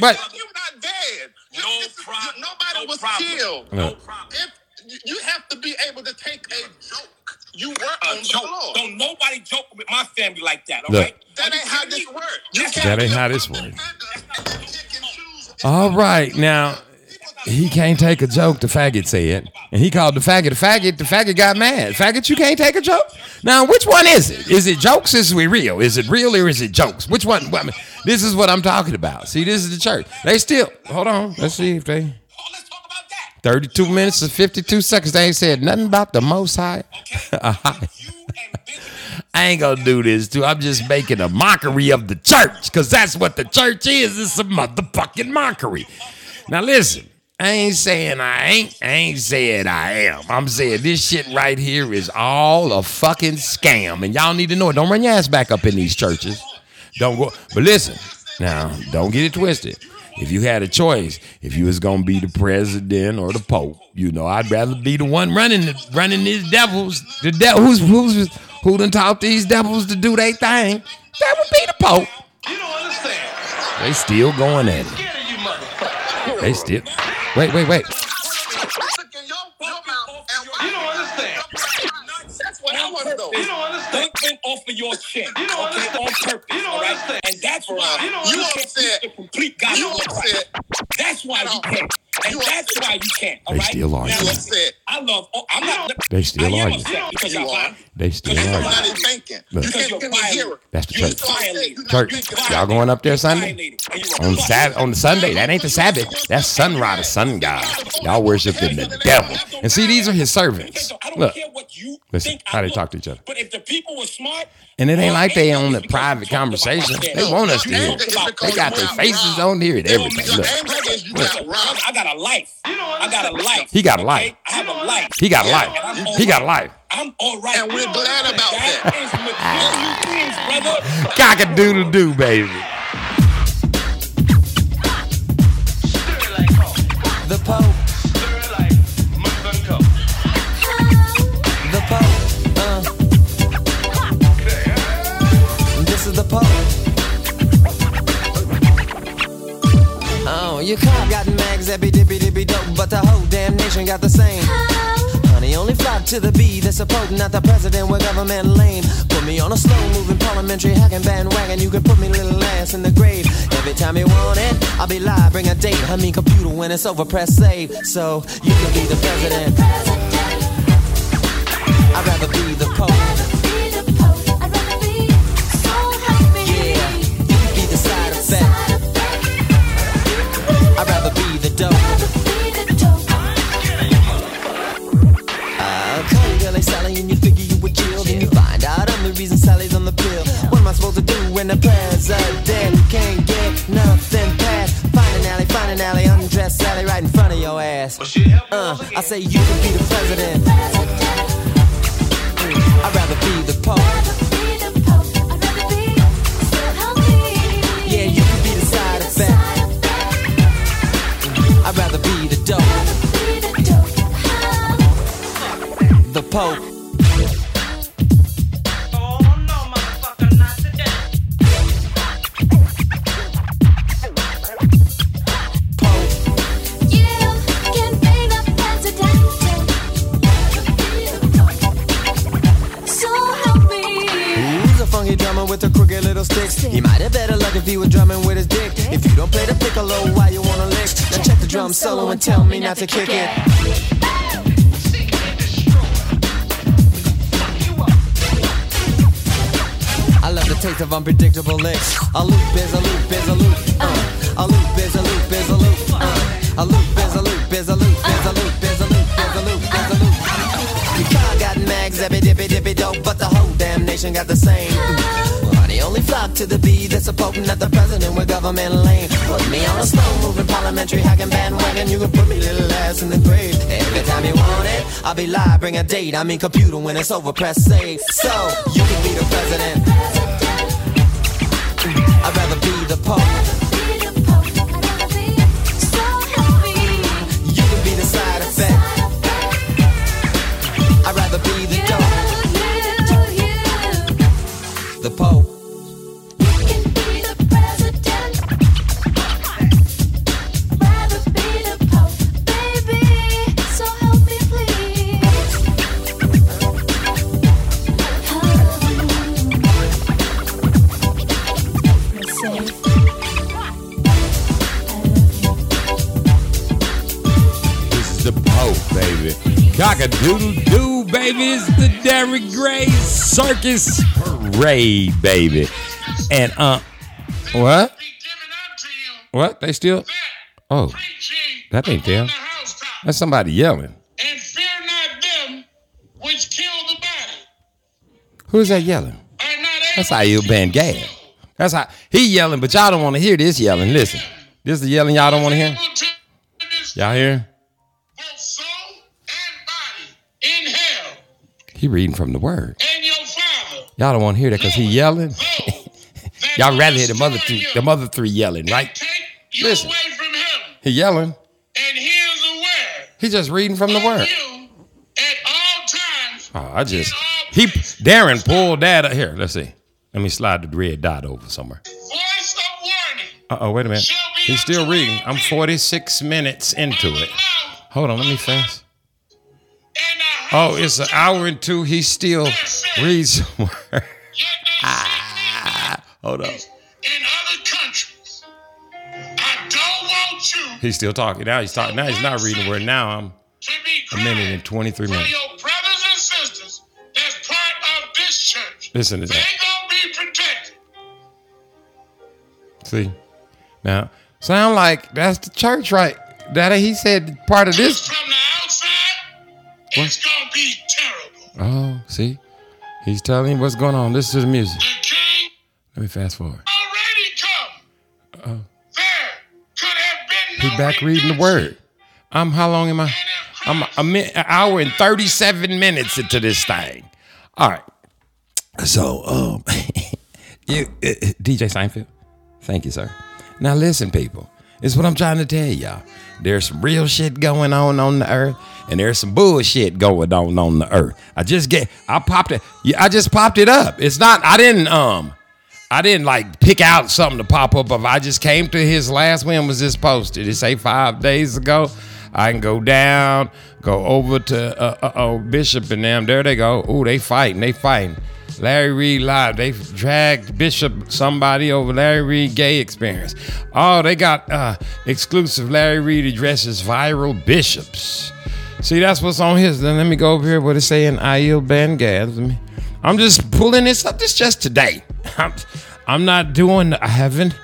But You're not dead. You- No is- problem. you- Nobody No was problem. killed. No. If you- you have to be able to take a joke. You were A on joke. floor. Don't nobody joke with my family like that, all Look. right? That ain't how this me? works. You That ain't how this works. figure and pick and choose. All right, now he can't take a joke. The faggot said, and he called the faggot a faggot. The faggot got mad. Faggot, you can't take a joke. Now, which one is it? Is it jokes? Is we real? Is it real or is it jokes? Which one? I mean, this is what I'm talking about. See, this is the church. They still hold on. Let's see if they. Oh, let's talk about that. 32 minutes and 52 seconds. They ain't said nothing about the Most High. (laughs) I ain't gonna do this too. I'm just making a mockery of the church because that's what the church is. It's a motherfucking mockery. Now listen, I ain't saying I ain't. I ain't saying I am. I'm saying this shit right here is all a fucking scam, and y'all need to know it. Don't run your ass back up in these churches. Don't go. But listen, now don't get it twisted. If you had a choice, if you was gonna be the president or the pope, you know, I'd rather be the one running the, running these devils. The devil who's who's who done taught these devils to do their thing. That would be the pope. You don't understand. They still going at it. Scared of you motherfucker. They still. Wait, wait, wait. Look in your, your mouth and why- You don't understand. That's what I want to know. You don't understand. Thinking off of your chin. You don't okay, understand. on purpose. You don't all right? understand. And that's why You don't you You can't the complete You gospel of Christ. upset. That's why you can't. And that's why you can't. All They right? still are. Now, You You upset. I love. Oh, I'm not. They still I am are. upset because You are. They still Because are. you're You're not thinking. Look. Because can't you're give violating. That's the You church. violated. Church. You Y'all going up there Sunday? violated. And you're a On bust. Sat on the Sunday. That ain't the Sabbath. That's Sunrise, sun god. Y'all worshiping the devil. And see, these are his servants. Look, care what you listen, how they talk to each other. But if the people were smart, And it ain't like they on the private we talked about conversation. They want us to hear. It's it. because They got their faces on here and everything. Your Look, anger is you got robbed. I got a life. I got a life. He got a life. I have a life. he got a life. He got a life. I'm all right. And we're glad about That that. is mature things, brother. Cock a doodle doo, baby. The Pope. The Pope. Uh. This is the Pope. Oh, your car got mags, zippy dippy dippy dope, but the whole damn nation got the same. Honey, only fly to the B, that's a Pope, not the president with government lame. Put me on a slow moving parliamentary hacking bandwagon, you can put me little ass in the grave. Every time you want it, I'll be live, bring a date. I mean, computer when it's over, press save. So you can be the president. I'd rather be the Pope. I'd rather be yeah, you can be the side effect. I'd rather be the dope. Uh, call you Billy Sally and you figure you would chill. Then you find out I'm the reason Sally's on the pill. What am I supposed to do when the president can't get nothing passed? Find an alley, find an alley, undress Sally right in front of your ass. Uh, I say you can be the president. Mm, I'd rather be the pope. Yeah, you can be the side effect. I'd rather be the dope. The pope. Oh. You can bring the president. So help me. Who's a funky drummer with a crooked little stick? He might have better luck if he was drumming with his dick. If you don't play the piccolo, why you wanna lick? Now check drum solo and tell me not to kick it. I love the taste of unpredictable licks. A loop is a loop is a loop. Uh, a loop is a loop is a loop. Uh, a loop is a loop is a loop is a loop is a loop is a loop is a loop. Your car got mags, zippy dippy dippy dope, but the whole damn nation got the same. Money only flock to the beat that's supporting that the president with government lane. Put me on a slow moving parliamentary hacking bandwagon. You can put me little ass in the grave. Every time you want it, I'll be live, bring a date. I mean computer when it's over, press save. So you can be the president. I'd rather be the pope. Cock a doodle doo, baby. It's the Derrick Gray Circus Parade, baby. And, uh, what? What? They still? Oh, that ain't them. That's somebody yelling. And fear not them which kill the body. Who's that yelling? That's Ayub Ben Gad. That's how he yelling, but y'all don't want to hear this yelling. Listen, this is the yelling y'all don't want to hear. Y'all hear? He reading from the word. And your father. Y'all don't want to hear that because he yelling. (laughs) y'all rather hear the mother three, the mother three yelling, right? Listen, he yelling. And he is aware He just reading from the word. at all times. Oh, I just he Darren pulled that up here. Let's see. Let me slide the red dot over somewhere. Voice of warning. Uh oh, wait a minute. He's still reading. I'm 46 minutes into it. Hold on, let me fast. Oh, it's an hour and two. He still reads some word. (laughs) Ah, hold on. In other countries. I don't want you He's still talking. Now he's talking. Now he's not reading word. Now I'm a minute and 23 minutes. your brothers and sisters that's part of this church. Listen to They that. gonna be protected. See? Now, sound like that's the church, right? That he said part of this. The outside, it's gonna be terrible. Oh, see? He's telling you what's going on. Listen to the music. Let me fast forward. Already come. There could have been. He back reading the word. I'm how long am I? I'm a min- an hour and 37 minutes into this thing. All right. So, um, (laughs) you, uh, uh, DJ Seinfeld, thank you, sir. Now, listen, people. It's what I'm trying to tell y'all. There's some real shit going on on the earth, and there's some bullshit going on on the earth. I just get, I popped it. I just popped it up. It's not. I didn't. Um, I didn't like pick out something to pop up of. I just came to his last. When was this posted? It say five days ago. I can go down, go over to uh, uh oh Bishop and them. There they go. Ooh, they fighting. They fighting. Larry Reid live. They dragged Bishop somebody over Larry Reid gay experience. Oh, they got uh exclusive Larry Reid addresses viral bishops. See, that's what's on his. Then let me go over here. What it saying? Ayil Ben Gad. Let I'm just pulling this up. This just today. (laughs) I'm, I'm not doing. I haven't.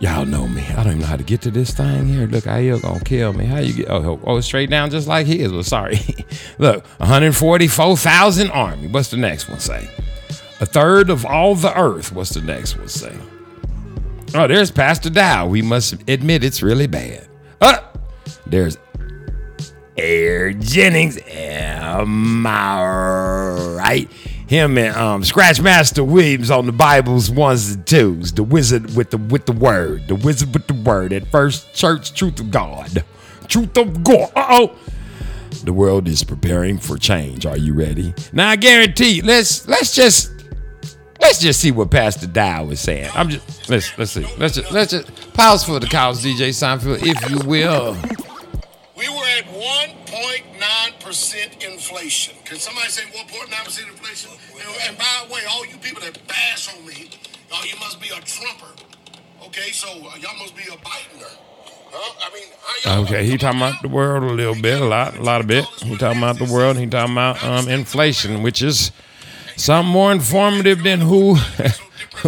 Y'all know me. I don't even know how to get to this thing here. Look, Ayil gonna kill me. How you get? Oh, oh, straight down just like his. Well, sorry. (laughs) Look, 144,000 army. What's the next one say? A third of all the earth. What's the next one say? Oh, there's Pastor Dow. We must admit it's really bad. Uh, there's Air Jennings. Am I right? Him and um, Scratch Master Williams on the Bibles ones and twos. The wizard with the with the word. The wizard with the word. At first church, truth of God. Truth of God. Uh oh. The world is preparing for change. Are you ready? Now I guarantee. Let's let's just let's just see what Pastor Dow is saying. I'm just let's let's see. Let's just let's just pause for the cows, DJ Seinfeld, if you will. We were at 1.9% inflation. Can somebody say 1.9% inflation? And, and by the way, all you people that bash on me, oh, you must be a Trumper. Okay, so uh, y'all must be a Bidener. Huh? I mean, how y'all Okay, he talking about the world a little bit, a lot, a lot of bit. He talking about the world. He talking about um, inflation, which is Something more informative than who (laughs)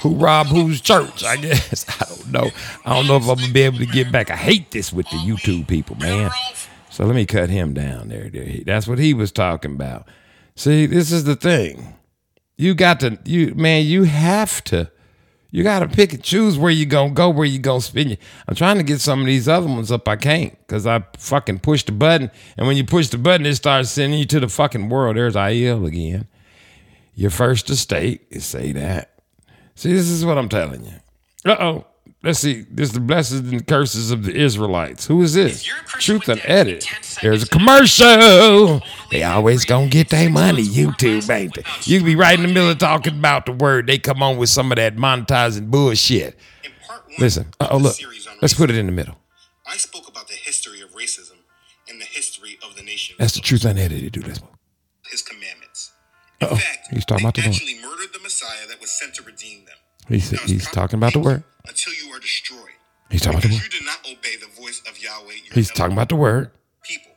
who robbed whose church, I guess. (laughs) I don't know. I don't know if I'm gonna be able to get back. I hate this with the YouTube people, man. So let me cut him down there. there. He- That's what he was talking about. See, this is the thing. You got to you man, you have to you got to pick and choose where you gonna go, where you gonna spend. Your, I'm trying to get some of these other ones up. I can't because I fucking push the button, and when you push the button, it starts sending you to the fucking world. There's IEL again. Your first estate is say that. See, this is what I'm telling you. Uh oh. Let's see. This is the blessings and curses of the Israelites. Who is this? Truth and edit. There's a commercial. They always gonna get their money. YouTube ain't they? You be right in the middle of talking about the word. They come on with some of that monetizing bullshit. Listen. Oh. Look. Let's put it in the middle. I spoke about the history of racism and the history of the nation. That's the truth unedited. Do this. His commandments. Uh oh. He's talking about the Lord. Actually murdered the Messiah that was sent to redeem them. He's he's talking about the word. Until you are destroyed. He's talking about the Because word. you did not obey the voice of Yahweh. Your He's talking about the word. people.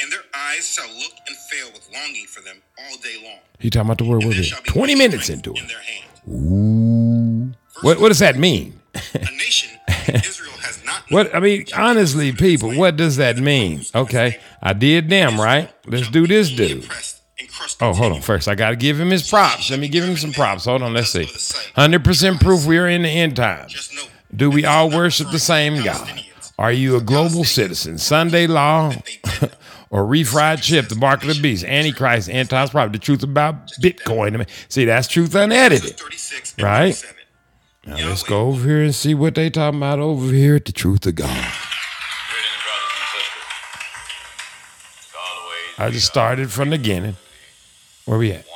And their eyes shall look and fail with longing for them all day long. He talking about the word. What is it? Twenty minutes into it. Ooh. What what does that mean? a nation, Israel has not. (laughs) what I mean, honestly, people, what does that mean? Okay, I did them right. Let's do this dude. Oh, hold on. First, I got to give him his props. Let me give him some props. Hold on. Let's see. Hundred percent proof we are in the end times. Do we all worship the same God? Are you a global citizen? Sunday law (laughs) or RFID chip, the mark of the beast, Antichrist, anti prophet, the truth about Bitcoin. See, that's truth unedited, right? Now let's go over here and see what they talking about over here at the truth of God. I just started from the beginning. Where we at?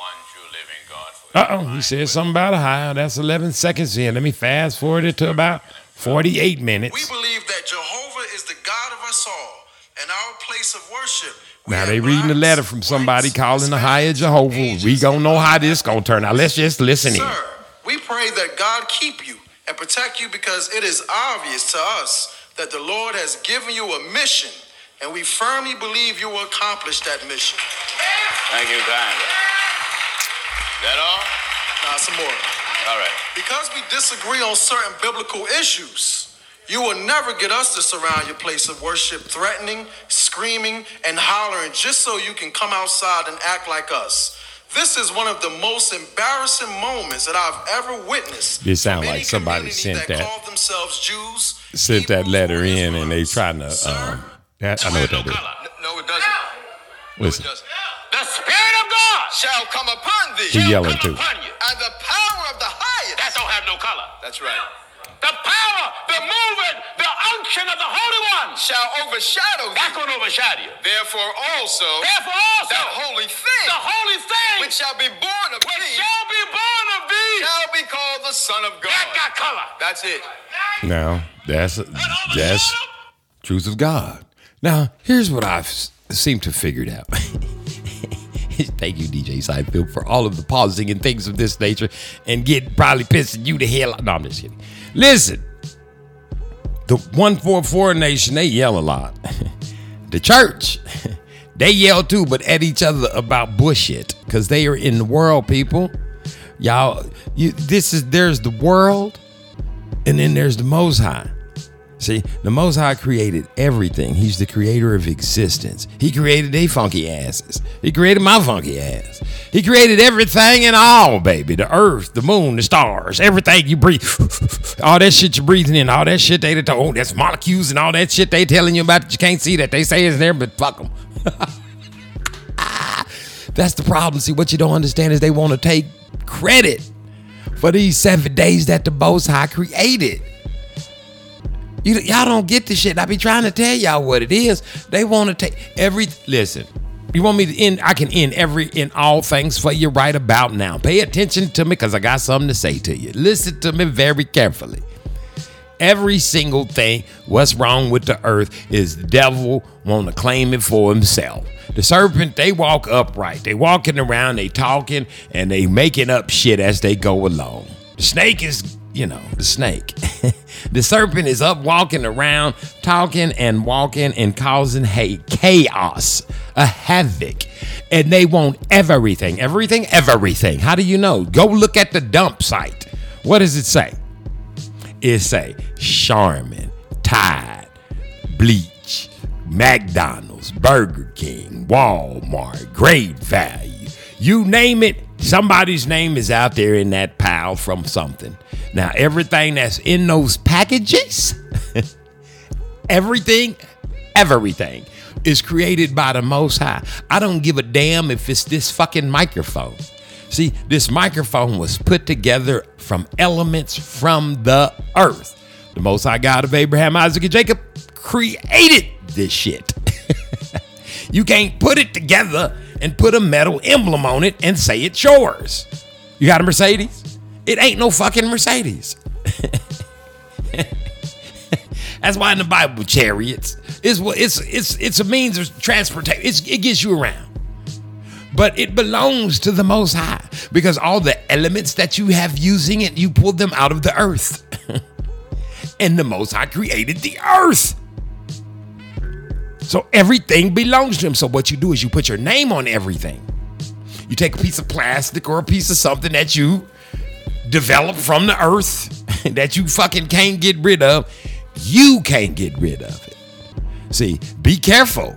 Uh oh, he said something about a high. That's 11 seconds in. Let me fast forward it to about 48 minutes. We believe that Jehovah is the God of us all and our place of worship. Now they reading the letter from somebody calling the higher Jehovah. We gonna know how this gonna turn out. Let's just listen in. Sir, we pray that God keep you and protect you because it is obvious to us that the Lord has given you a mission, and we firmly believe you will accomplish that mission. Thank you kindly. That all? Now, some more. All right. Because we disagree on certain biblical issues, you will never get us to surround your place of worship threatening, screaming, and hollering just so you can come outside and act like us. This is one of the most embarrassing moments that I've ever witnessed. This sound like somebody sent that Call themselves Jews. sent that letter in and they trying to um that, I know what that is. No, it doesn't. Listen. The Spirit of God shall come upon thee. He yelling too. And the power of the highest. That don't have no color. That's right. The power, the movement, the unction of the Holy One shall overshadow thee. That's going to overshadow you. Therefore also. Therefore also. The holy thing. The holy thing. Which shall be born of which thee. shall be born of thee. Shall be called the Son of God. That got color. That's it. Now that's that's truth of God. Now here's what I've seemed to figured out. (laughs) Thank you, DJ Seinfeld, for all of the pausing and things of this nature, and get probably pissing you the hell. No, I'm just kidding. Listen, the one four four nation they yell a lot. (laughs) the church (laughs) they yell too, but at each other about bullshit because they are in the world, people. Y'all, you, this is there's the world, and then there's the Most High. See, the Most High created everything. He's the creator of existence. He created they funky asses. He created my funky ass. He created everything and all, baby. The earth, the moon, the stars, everything you breathe. (laughs) all that shit you're breathing in, all that shit they told, oh, that's molecules and all that shit they telling you about that you can't see that they say is there, but fuck them. (laughs) That's the problem. See, what you don't understand is they want to take credit for these seven days that the Most High created. You, y'all don't get this shit. I be trying to tell y'all what it is. They want to take every. Listen, you want me to end? I can end every in all things for you right about now. Pay attention to me because I got something to say to you. Listen to me very carefully. Every single thing, what's wrong with the earth is the devil want to claim it for himself. The serpent, they walk upright. They walking around, they talking, and they making up shit as they go along. The snake is, you know, the snake. (laughs) the serpent is up walking around, talking and walking and causing hate, chaos, a havoc. And they want everything, everything, everything. How do you know? Go look at the dump site. What does it say? It say Charmin, Tide, Bleach, McDonald's, Burger King, Walmart, Great Value. You name it, somebody's name is out there in that pile from something. Now, everything that's in those packages, (laughs) everything, everything is created by the Most High. I don't give a damn if it's this fucking microphone. See, this microphone was put together from elements from the earth. The Most High God of Abraham, Isaac, and Jacob created this shit. You can't put it together and put a metal emblem on it and say it's yours. You got a Mercedes? It ain't no fucking Mercedes. (laughs) That's why in the Bible, chariots is what it's it's it's a means of transportation. It's, it gets you around, but it belongs to the Most High because all the elements that you have using it, you pulled them out of the earth, (laughs) and the Most High created the earth. So everything belongs to him. So what you do is you put your name on everything. You take a piece of plastic or a piece of something that you developed from the earth (laughs) that you fucking can't get rid of. You can't get rid of it. See, be careful.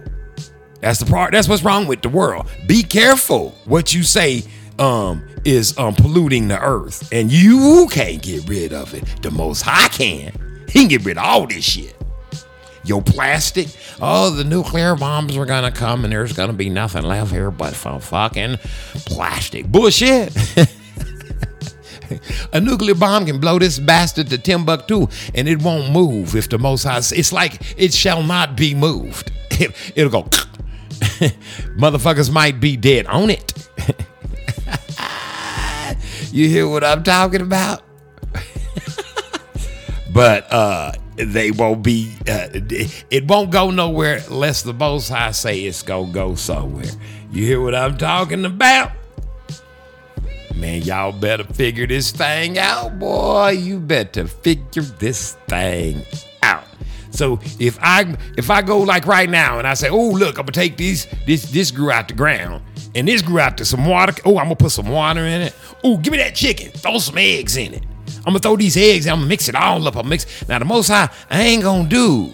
That's the part. That's what's wrong with the world. Be careful what you say um, is um, polluting the earth, and you can't get rid of it. The Most High can. He can get rid of all this shit. Your plastic. Oh, the nuclear bombs are gonna come, and there's gonna be nothing left here but fucking plastic bullshit. (laughs) A nuclear bomb can blow this bastard to Timbuktu and it won't move if the Most High. It's like it shall not be moved. It, (laughs) it'll go. (laughs) Motherfuckers might be dead on it. you hear what I'm talking about? but uh they won't be uh, it won't go nowhere unless the most high say it's gonna go somewhere. You hear what i'm talking about? Man y'all better figure this thing out boy. You better figure this thing out. So if i if i go like right now and i say oh look i'm gonna take these this this grew out the ground and this grew out to some water oh i'm gonna put some water in it. Oh give me that chicken. Throw some eggs in it I'm gonna throw these eggs. I'm gonna mix it all up. I'm mix. Now the Most High, I ain't gonna do.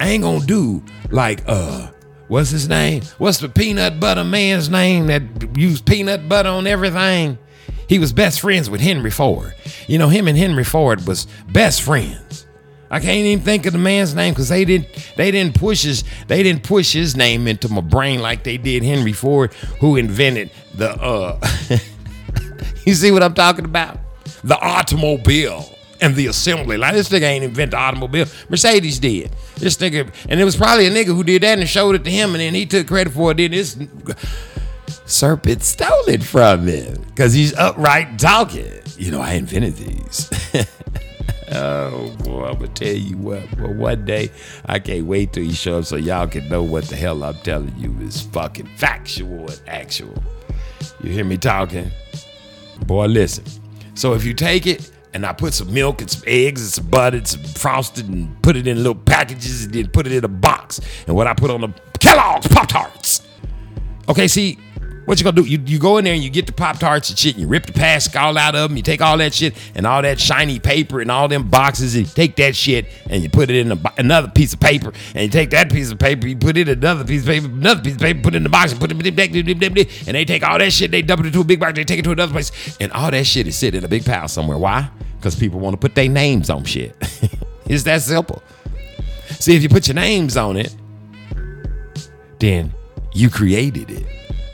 I ain't gonna do like uh, what's his name? What's the peanut butter man's name that used peanut butter on everything? He was best friends with Henry Ford. You know, him and Henry Ford was best friends. I can't even think of the man's name because they didn't they didn't push his they didn't push his name into my brain like they did Henry Ford, who invented the uh. (laughs) you see what I'm talking about? The automobile and the assembly. Like this nigga ain't invent the automobile. Mercedes did. This nigga, and it was probably a nigga who did that and showed it to him, and then he took credit for it. Then this serpent stole it from him because he's upright talking. You know, I invented these. (laughs) oh boy, I'm gonna tell you what. Well, one day I can't wait till he shows up so y'all can know what the hell I'm telling you is fucking factual and actual. You hear me talking? Boy, listen. So if you take it and I put some milk and some eggs and some butter and some frosted and put it in little packages and then put it in a box. And what I put on the Kellogg's Pop Tarts. Okay, see, what you gonna do? You, you go in there and you get the Pop Tarts and shit, and you rip the plastic all out of them. You take all that shit and all that shiny paper and all them boxes, and you take that shit and you put it in a, another piece of paper, and you take that piece of paper, you put it in another piece of paper, another piece of paper, put it in the box, and put it back, and they take all that shit, they dump it into a big box, they take it to another place, and all that shit is sitting in a big pile somewhere. Why? Because people want to put their names on shit. (laughs) it's that simple. See, if you put your names on it, then you created it.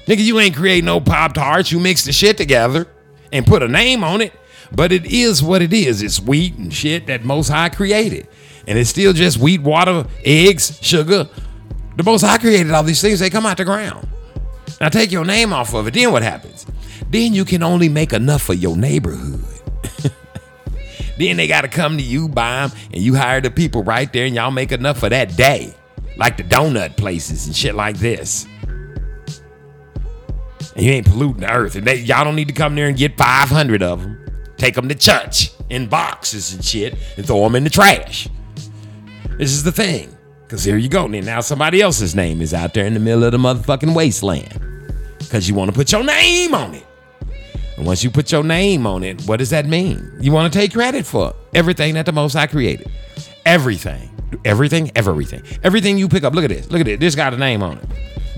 Nigga, you ain't create no Pop Tarts. You mix the shit together and put a name on it. But it is what it is. It's wheat and shit that Most High created. And it's still just wheat, water, eggs, sugar. The Most High created all these things. They come out the ground. Now take your name off of it. Then what happens? Then you can only make enough for your neighborhood. (laughs) then they got to come to you, buy them, and you hire the people right there, and y'all make enough for that day. Like the donut places and shit like this. And you ain't polluting the earth. And they, y'all don't need to come there and get 500 of them. take them to church in boxes and shit, and throw them in the trash. This is the thing. Because here you go. And Now somebody else's name is out there in the middle of the motherfucking wasteland. Because you want to put your name on it. And once you put your name on it, what does that mean? You want to take credit for everything that the Most High created. Everything. Everything, everything. Everything you pick up. Look at this. Look at it. This got a name on it.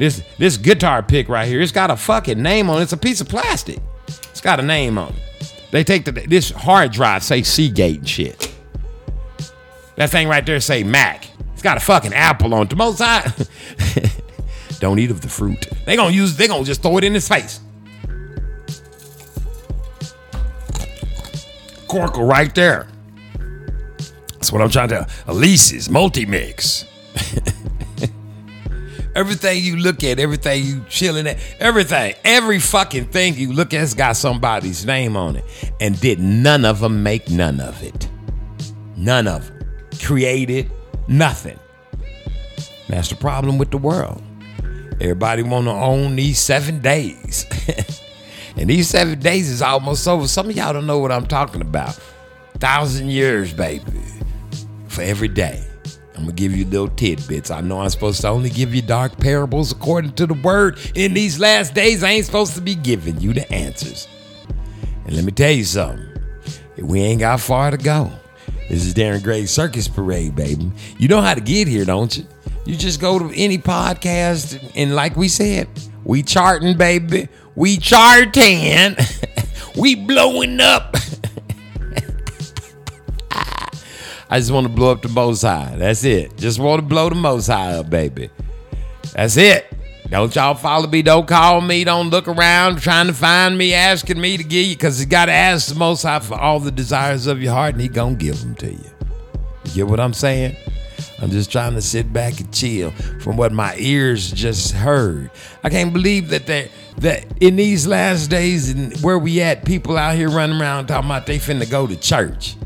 This this guitar pick right here, it's got a fucking name on it. It's a piece of plastic. It's got a name on it. They take the this hard drive, say Seagate and shit. That thing right there say Mac. It's got a fucking apple on it. The most high. (laughs) Don't eat of the fruit. They gonna use. They gonna just throw it in his face. Corkle right there. That's what I'm trying to. Elise's multi mix. (laughs) everything you look at, everything you chilling at, everything, every fucking thing you look at has got somebody's name on it. And did none of them make none of it? None of them. Created nothing. That's the problem with the world. Everybody want to own these seven days. (laughs) and these seven days is almost over. Some of y'all don't know what I'm talking about. Thousand years, baby. For every day. I'm gonna give you little tidbits. I know I'm supposed to only give you dark parables according to the word. In these last days, I ain't supposed to be giving you the answers. And let me tell you something. We ain't got far to go. This is Darren Gray's Circus Parade, baby. You know how to get here, don't you? You just go to any podcast, and like we said, we charting, baby. We charting. (laughs) we blowing up. (laughs) I just want to blow up the Most High. That's it. Just want to blow the Most High up, baby. That's it. Don't y'all follow me. Don't call me. Don't look around trying to find me, asking me to give you, because you got to ask the Most High for all the desires of your heart, and He to give them to you. You get what I'm saying? I'm just trying to sit back and chill from what my ears just heard. I can't believe that they that in these last days and where we at, people out here running around talking about they finna go to church.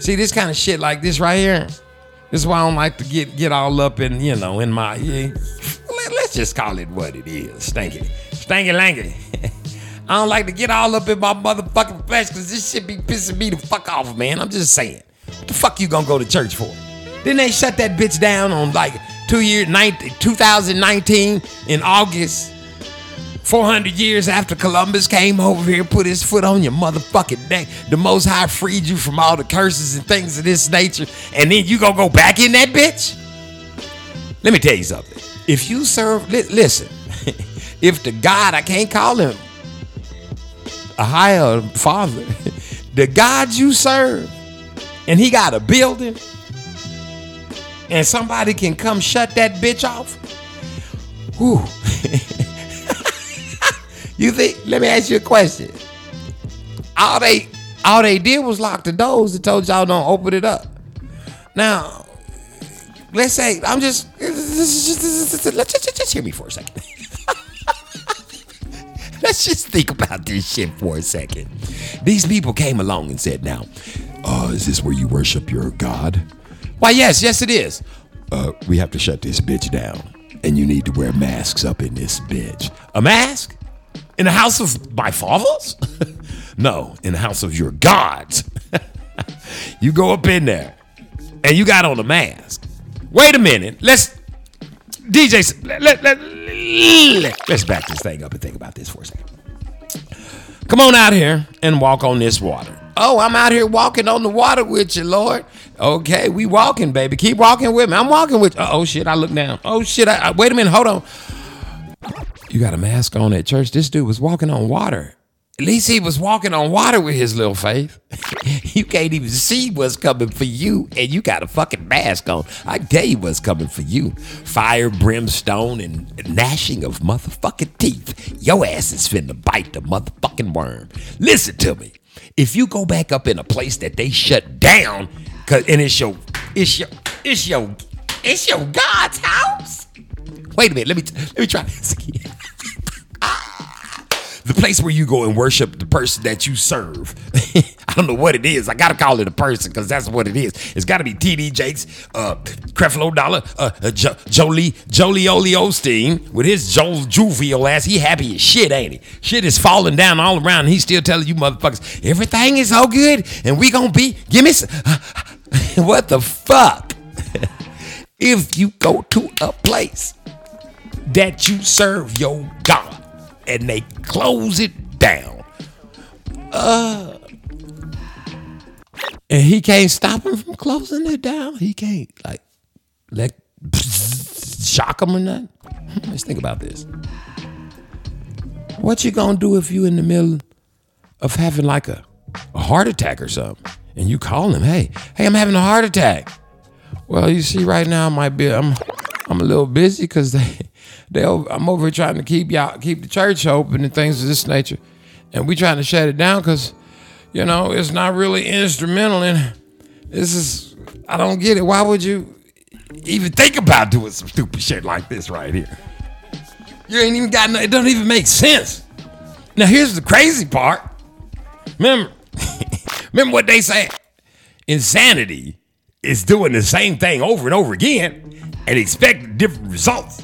See this kind of shit like this right here. This is why I don't like to get get all up in you know in my. Yeah, let, us just call it what it is. Stanky, stinky lanky. (laughs) I don't like to get all up in my motherfucking flesh because this shit be pissing me the fuck off, man. I'm just saying. What the fuck you gonna go to church for? Then they shut that bitch down on like two year 19, 2019 in August. 400 years after Columbus came over here, put his foot on your motherfucking neck. The Most High freed you from all the curses and things of this nature. And then you gonna go back in that bitch? Let me tell you something. If you serve, li- listen, (laughs) if the God, I can't call him a higher father, (laughs) the God you serve, and he got a building, and somebody can come shut that bitch off, whew. (laughs) you think, let me ask you a question. All they all they did was lock the doors and told y'all don't open it up. Now, let's say I'm just let's just, just hear me for a second. (laughs) let's just think about this shit for a second. These people came along and said, "Now, uh, is this where you worship your God?" Why, yes, yes, it is. Uh, we have to shut this bitch down, and you need to wear masks up in this bitch. A mask in the house of my fathers? (laughs) no, in the house of your gods. (laughs) you go up in there, and you got on a mask. Wait a minute. Let's DJ. Let, let, let, let's back this thing up and think about this for a second. Come on out here and walk on this water. Oh, I'm out here walking on the water with you, Lord. Okay, we walking, baby. Keep walking with me. I'm walking with you. Oh shit, I look down. Oh shit, I, I- wait a minute. Hold on. You got a mask on at church. This dude was walking on water. At least he was walking on water with his little faith. (laughs) you can't even see what's coming for you, and you got a fucking mask on. I tell you what's coming for you. Fire, brimstone, and gnashing of motherfucking teeth. Your ass is finna bite the motherfucking worm. Listen to me. If you go back up in a place that they shut down, cause and it's your, it's your, it's your, it's your God's house. Wait a minute. Let me let me try this again. The place where you go and worship the person that you serve. (laughs) I don't know what it is. I gotta call it a person because that's what it is. It's got to be TD Jakes, uh, Creflo Dollar, uh, uh, jo- Jolie, Jolie Oli Osteen with his Joel Jovial ass. He happy as shit, ain't he? Shit is falling down all around. He's still telling you motherfuckers everything is all good and we gonna be. Give me some. (laughs) what the fuck? (laughs) if you go to a place that you serve your God and they close it down. Uh and he can't stop him from closing it down. He can't like let (laughs) shock him or nothing. Let's think about this. What you gonna do if you in the middle of having like a, a heart attack or something, and you call him, hey, hey, I'm having a heart attack. Well, you see, right now I might be I'm I'm a little busy because they (laughs) they I'm over here trying to keep y'all keep the church open and things of this nature, and we trying to shut it down because you know it's not really instrumental and this is I don't get it. Why would you even think about doing some stupid shit like this right here? You ain't even got no, it doesn't even make sense. Now here's the crazy part. Remember, (laughs) remember what they say? Insanity is doing the same thing over and over again and expecting different results.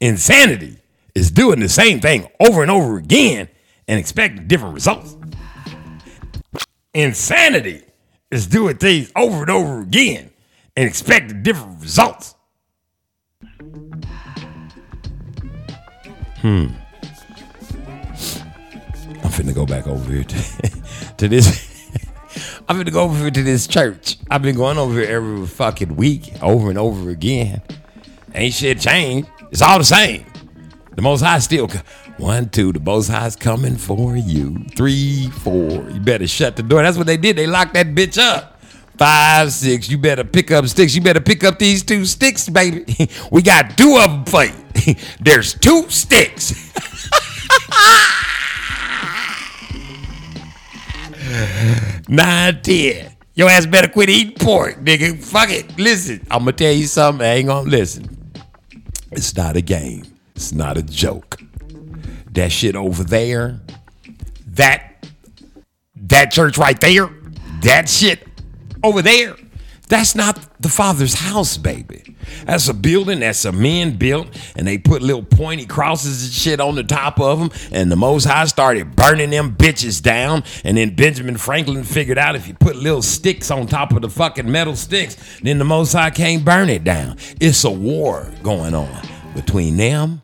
Insanity is doing the same thing over and over again and expecting different results. Insanity is doing things over and over again and expecting different results. Hmm. I'm finna go back over here to, (laughs) to this. I'm gonna go over to this church. I've been going over every fucking week, over and over again. Ain't shit changed. It's all the same. The Most High still. One, two. The Most High's coming for you. Three, four. You better shut the door. That's what they did. They locked that bitch up. Five, six. You better pick up sticks. You better pick up these two sticks, baby. (laughs) we got two of them for you. (laughs) There's two sticks. (laughs) Nine, ten. Your ass better quit eating pork, nigga. Fuck it. Listen, I'm gonna tell you something. I ain't gonna listen. It's not a game. It's not a joke. That shit over there, that that church right there, that shit over there, that's not the Father's house, baby. That's a building that some men built, and they put little pointy crosses and shit on the top of them. And the Most High started burning them bitches down. And then Benjamin Franklin figured out if you put little sticks on top of the fucking metal sticks, then the Most High can't burn it down. It's a war going on between them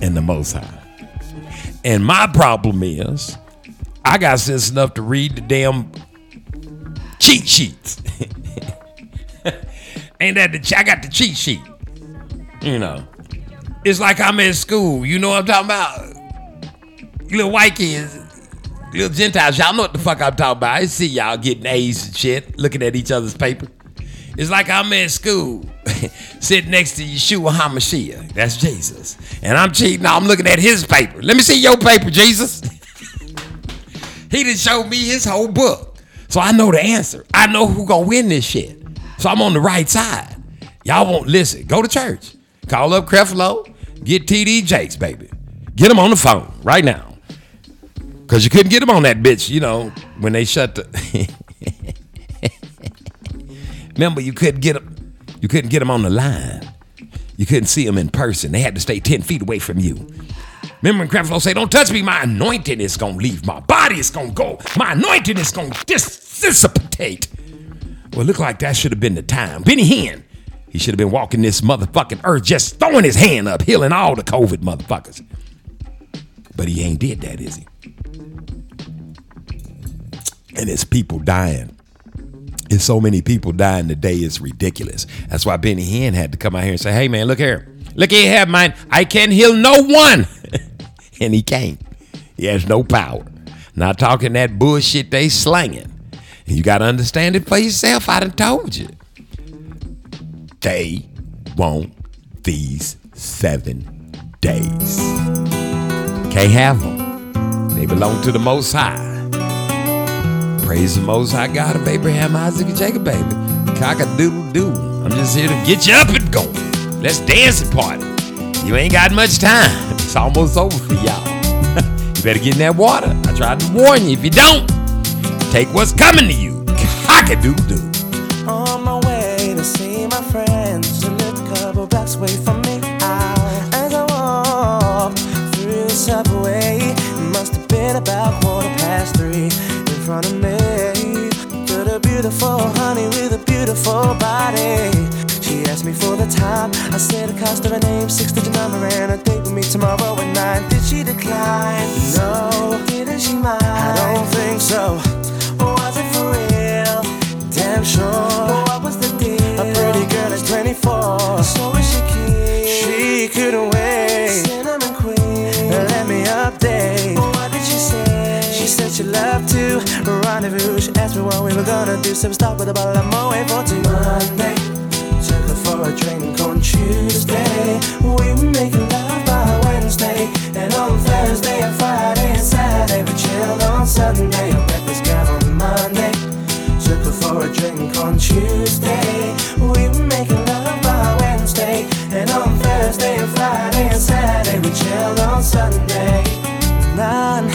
and the Most High. And my problem is, I got sense enough to read the damn cheat sheets. (laughs) Ain't that the I got the cheat sheet? You know, it's like I'm in school. You know what I'm talking about? Little white kids, little Gentiles. Y'all know what the fuck I'm talking about. I see y'all getting A's and shit, looking at each other's paper. It's like I'm in school, (laughs) sitting next to Yeshua HaMashiach. That's Jesus. And I'm cheating. I'm looking at his paper. Let me see your paper, Jesus. (laughs) he done showed me his whole book. So I know the answer. I know who gonna win this shit. So I'm on the right side. Y'all won't listen. Go to church. Call up Creflo. Get TD Jakes, baby. Get him on the phone right now. Cause you couldn't get him on that bitch, you know, when they shut the (laughs) Remember, you couldn't get him. You couldn't get him on the line. You couldn't see him in person. They had to stay ten feet away from you. Remember when Creflo say, "Don't touch me. My anointing is gonna leave my body. It's gonna go. My anointing is gonna dis- dissipate." Well, look like that should have been the time. Benny Hinn, he should have been walking this motherfucking earth, just throwing his hand up, healing all the COVID motherfuckers. But he ain't did that, is he? And it's people dying. There's so many people dying today, it's ridiculous. That's why Benny Hinn had to come out here and say, hey man, look here. Look here, man. I can heal no one. (laughs) and he can't. He has no power. Not talking that bullshit they slanging. And you gotta understand it for yourself. I done told you. They want these seven days. Can't have them. They belong to the Most High. Praise the Most High God of Abraham, Isaac, and Jacob, baby. Cock a doodle doo. I'm just here to get you up and going. Let's dance and party. You ain't got much time. It's almost over for y'all. (laughs) you better get in that water. I tried to warn you. If you don't, take what's coming to you. Cock-a-doo-doo. On my way to see my friends, who lived a couple blocks away from me. I, as I walked through the subway, must have been about quarter past three in front of me. But a beautiful honey with a beautiful body. She asked me for the time. I said the cost of her name, six digit number, and a date with me tomorrow at nine. Did she decline? No. Didn't she mind? I don't think so. Was it for real? Damn sure. What was the deal? A pretty girl is 24. So is she keen? She couldn't wait. Cinnamon queen. Let me update. What did she say? She said she loved to rendezvous. She asked me what we were gonna do. So we start with a bottle of Moet for two Monday. Took her for a drink on Tuesday. We were making love by Wednesday. And on Thursday and Friday and Saturday we chilled on Sunday. Drink on Tuesday. We making love by Wednesday. And on Thursday and Friday and Saturday we chilled on Sunday. Nine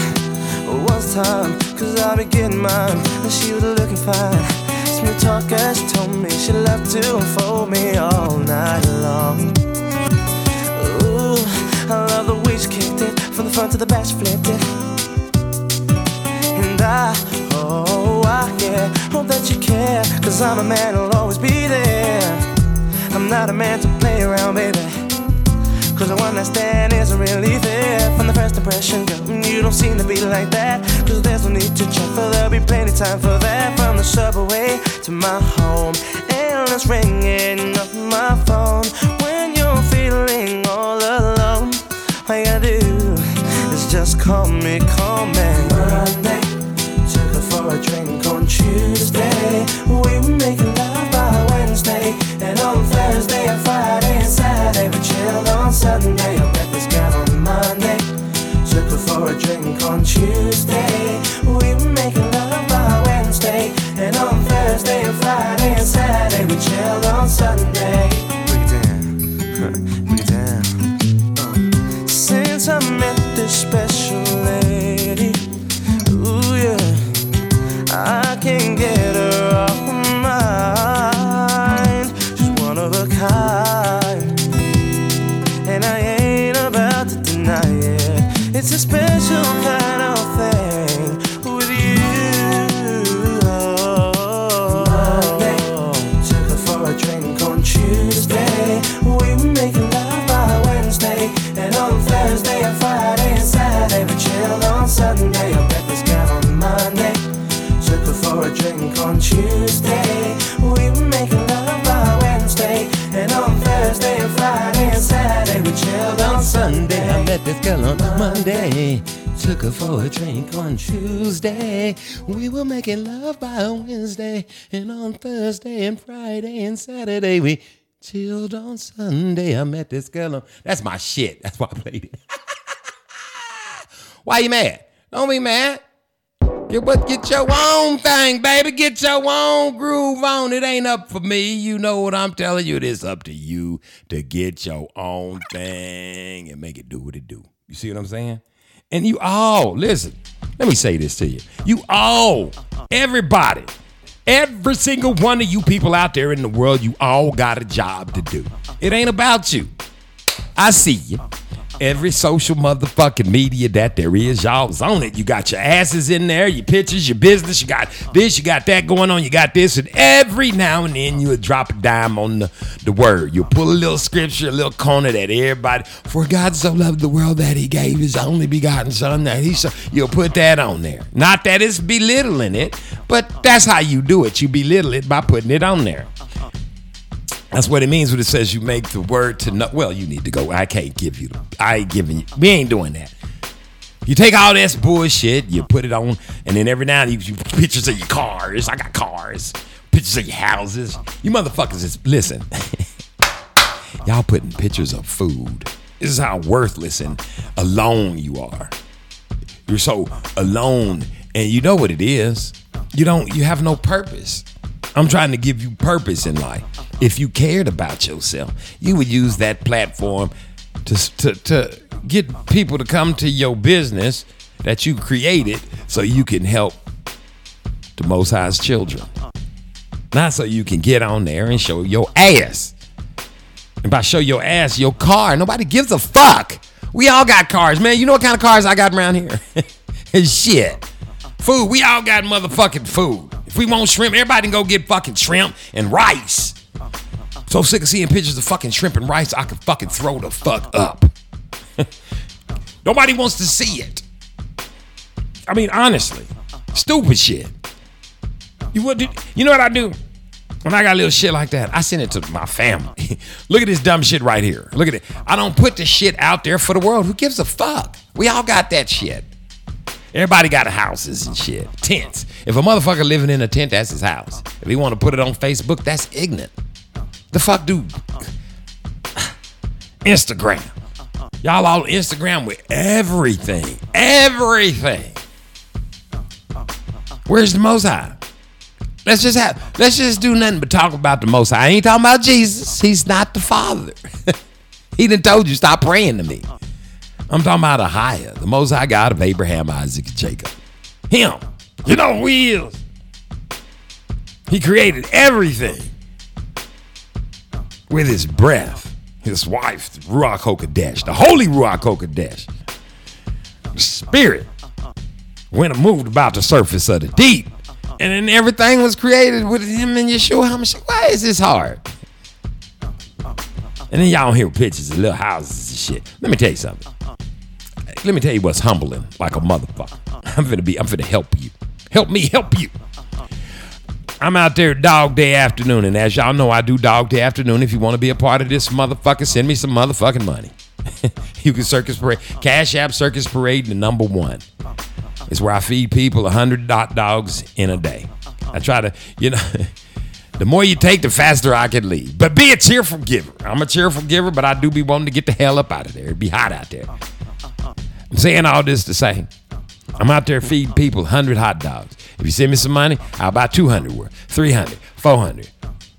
was time, cause I be getting mine. And she was looking fine. Smooth talker, she told me she loved to unfold me all night long. Ooh, I love the way she kicked it. From the front to the back, she flipped it. And I, oh, I, yeah, hope that you care. Cause I'm a man who'll always be there. I'm not a man to play around, baby. Cause the one that stand isn't really fair From the first impression, girl, you don't seem to be like that Cause there's no need to check for there'll be plenty time for that From the subway to my home and Endless ringing off my phone When you're feeling all alone All you gotta do is just call me, call me for a drink on Tuesday. We were making love by Wednesday And on Thursday and Friday and Saturday. We chilled on Sunday I met this girl on Monday. Took her for a drink on Tuesday. We were making love by Wednesday And on Thursday and Friday and Saturday. We chilled on Sunday on I met this girl on Monday. Took her for a drink on Tuesday. We were making love by Wednesday. And on Thursday and Friday and Saturday, we chilled on Sunday. I met this girl on. That's my shit. That's why I played it. (laughs) why you mad? Don't be mad. Get what get your own thing, baby. Get your own groove on. It ain't up for me. You know what I'm telling you. It is up to you to get your own thing and make it do what it do. You see what I'm saying? And you all, listen, let me say this to you. You all, everybody, every single one of you people out there in the world, you all got a job to do. It ain't about you. I see you. Every social motherfucking media that there is, y'all's on it. You got your asses in there, your pictures, your business. You got this, you got that going on. You got this, and every now and then you'll drop a dime on the, the word. You'll pull a little scripture, a little corner that everybody. For God so loved the world that He gave His only begotten Son. That He so you'll put that on there. Not that it's belittling it, but that's how you do it. You belittle it by putting it on there. That's what it means when it says you make the word to know. Well, you need to go. I can't give you. I ain't giving you. We ain't doing that. You take all this bullshit, you put it on, and then every now and then you, you pictures of your cars. I got cars. Pictures of your houses. You motherfuckers is listen. (laughs) Y'all putting pictures of food. This is how worthless and alone you are. You're so alone, and you know what it is. You don't. You have no purpose. I'm trying to give you purpose in life. If you cared about yourself, you would use that platform to to, to get people to come to your business that you created so you can help the Most High's children. Not so you can get on there and show your ass. And by show your ass, your car, nobody gives a fuck. We all got cars, man. You know what kind of cars I got around here? And (laughs) shit. Food. We all got motherfucking food. If we want shrimp, everybody can go get fucking shrimp and rice. So sick of seeing pictures of fucking shrimp and rice, I can fucking throw the fuck up. (laughs) Nobody wants to see it. I mean, honestly, stupid shit. You what? You know what I do? When I got little shit like that, I send it to my family. (laughs) Look at this dumb shit right here. Look at it. I don't put the shit out there for the world. Who gives a fuck? We all got that shit. Everybody got houses and shit. Tents. If a motherfucker living in a tent, that's his house. If he want to put it on Facebook, that's ignorant. The fuck, dude? (sighs) Instagram. Y'all all Instagram with everything. Everything. Where's the Most High? Let's just have. Let's just do nothing but talk about the Most High. I ain't talking about Jesus. He's not the Father. (laughs) he done told you stop praying to me. I'm talking about Ahia, the Most High God of Abraham, Isaac, and Jacob. Him. You know who he is. He created everything with his breath. His wife, Ruach HaKodesh, the holy Ruach HaKodesh. The spirit went and moved about the surface of the deep. And then everything was created with him and Yeshua HaMashiach. Why is this hard? And then y'all hear pictures of little houses and shit. Let me tell you something. Let me tell you what's humbling like a motherfucker. I'm finna be, I'm finna help you. Help me help you. I'm out there dog day afternoon, and as y'all know, I do dog day afternoon. If you want to be a part of this motherfucker, send me some motherfucking money. (laughs) you can Circus Parade, Cash App Circus Parade, the number one. It's where I feed people a hundred dot dogs in a day. I try to, you know, (laughs) the more you take, the faster I can leave. But be a cheerful giver. I'm a cheerful giver, but I do be wanting to get the hell up out of there. It'd be hot out there. I'm saying all this to say, I'm out there feeding people 100 hot dogs. If you send me some money, I'll buy 200 worth, 300, 400.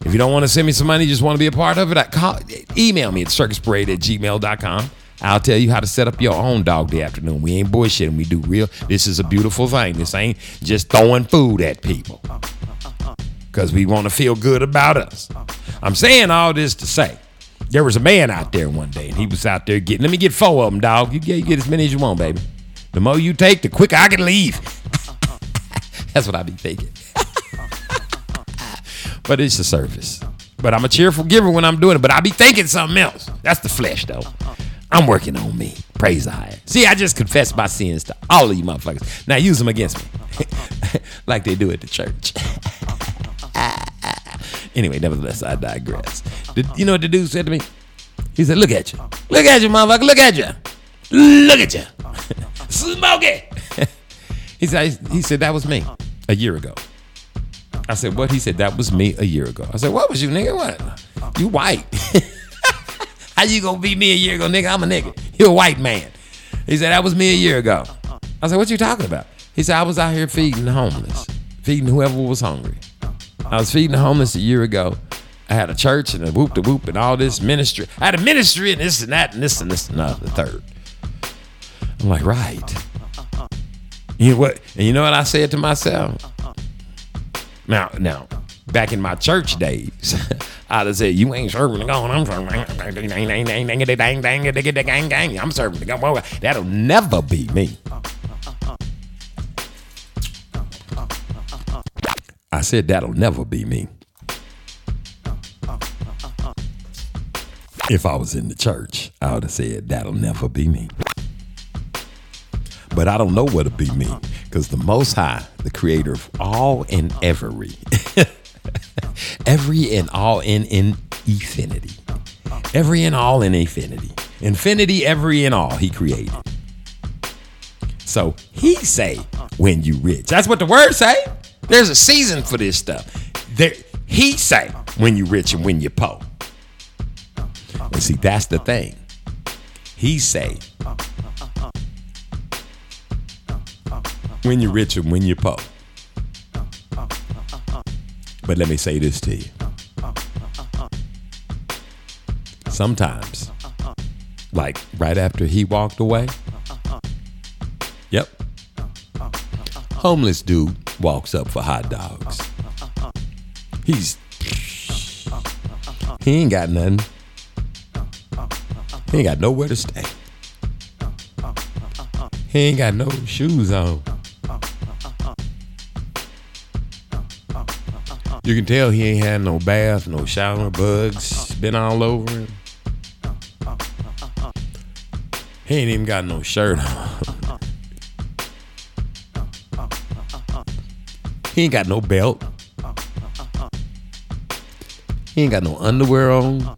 If you don't want to send me some money, just want to be a part of it, I call, email me at circusparade at gmail.com. I'll tell you how to set up your own dog day afternoon. We ain't bullshitting. We do real. This is a beautiful thing. This ain't just throwing food at people because we want to feel good about us. I'm saying all this to say there was a man out there one day and he was out there getting, let me get four of them, dog. You get, you get as many as you want, baby. The more you take, the quicker I can leave. (laughs) That's what I be thinking. (laughs) but it's the surface. But I'm a cheerful giver when I'm doing it. But I be thinking something else. That's the flesh, though. I'm working on me. Praise the high. See, I just confess my sins to all of you motherfuckers. Now use them against me, (laughs) like they do at the church. Anyway, nevertheless, I digress. You know what the dude said to me? He said, "Look at you, look at you, motherfucker, look at you, look at you, (laughs) smoke it." (laughs) he said, "He said that was me a year ago." I said, "What?" He said, "That was me a year ago." I said, "What was you, nigga? What? You white? (laughs) How you gonna be me a year ago, nigga? I'm a nigga. You a white man." He said, "That was me a year ago." I said, "What you talking about?" He said, "I was out here feeding the homeless, feeding whoever was hungry. I was feeding the homeless a year ago. I had a church and a whoop de whoop and all this ministry. I had a ministry and this and that and this and this and that, the third. I'm like, right. You know what? And you know what I said to myself? Now, now, back in my church days, (laughs) I'd have said, "You ain't serving the God. I'm serving. I'm serving the God. That'll never be me." I said, "That'll never be me." If I was in the church, I would have said, "That'll never be me." But I don't know what'll be me because the Most High, the creator of all and every, (laughs) every and all in, in infinity, every and all in infinity, infinity, every and all he created. So he say, when you rich. That's what the word say. There's a season for this stuff. There, he say, when you rich and when you poor. And see, that's the thing. He say, when you're rich and when you're poor. But let me say this to you. Sometimes Like right after he walked away. Yep. Homeless dude walks up for hot dogs. He's he ain't got nothing. He ain't got nowhere to stay. He ain't got no shoes on. You can tell he ain't had no bath, no shower, bugs been all over him. He ain't even got no shirt on. He ain't got no belt. He ain't got no underwear on.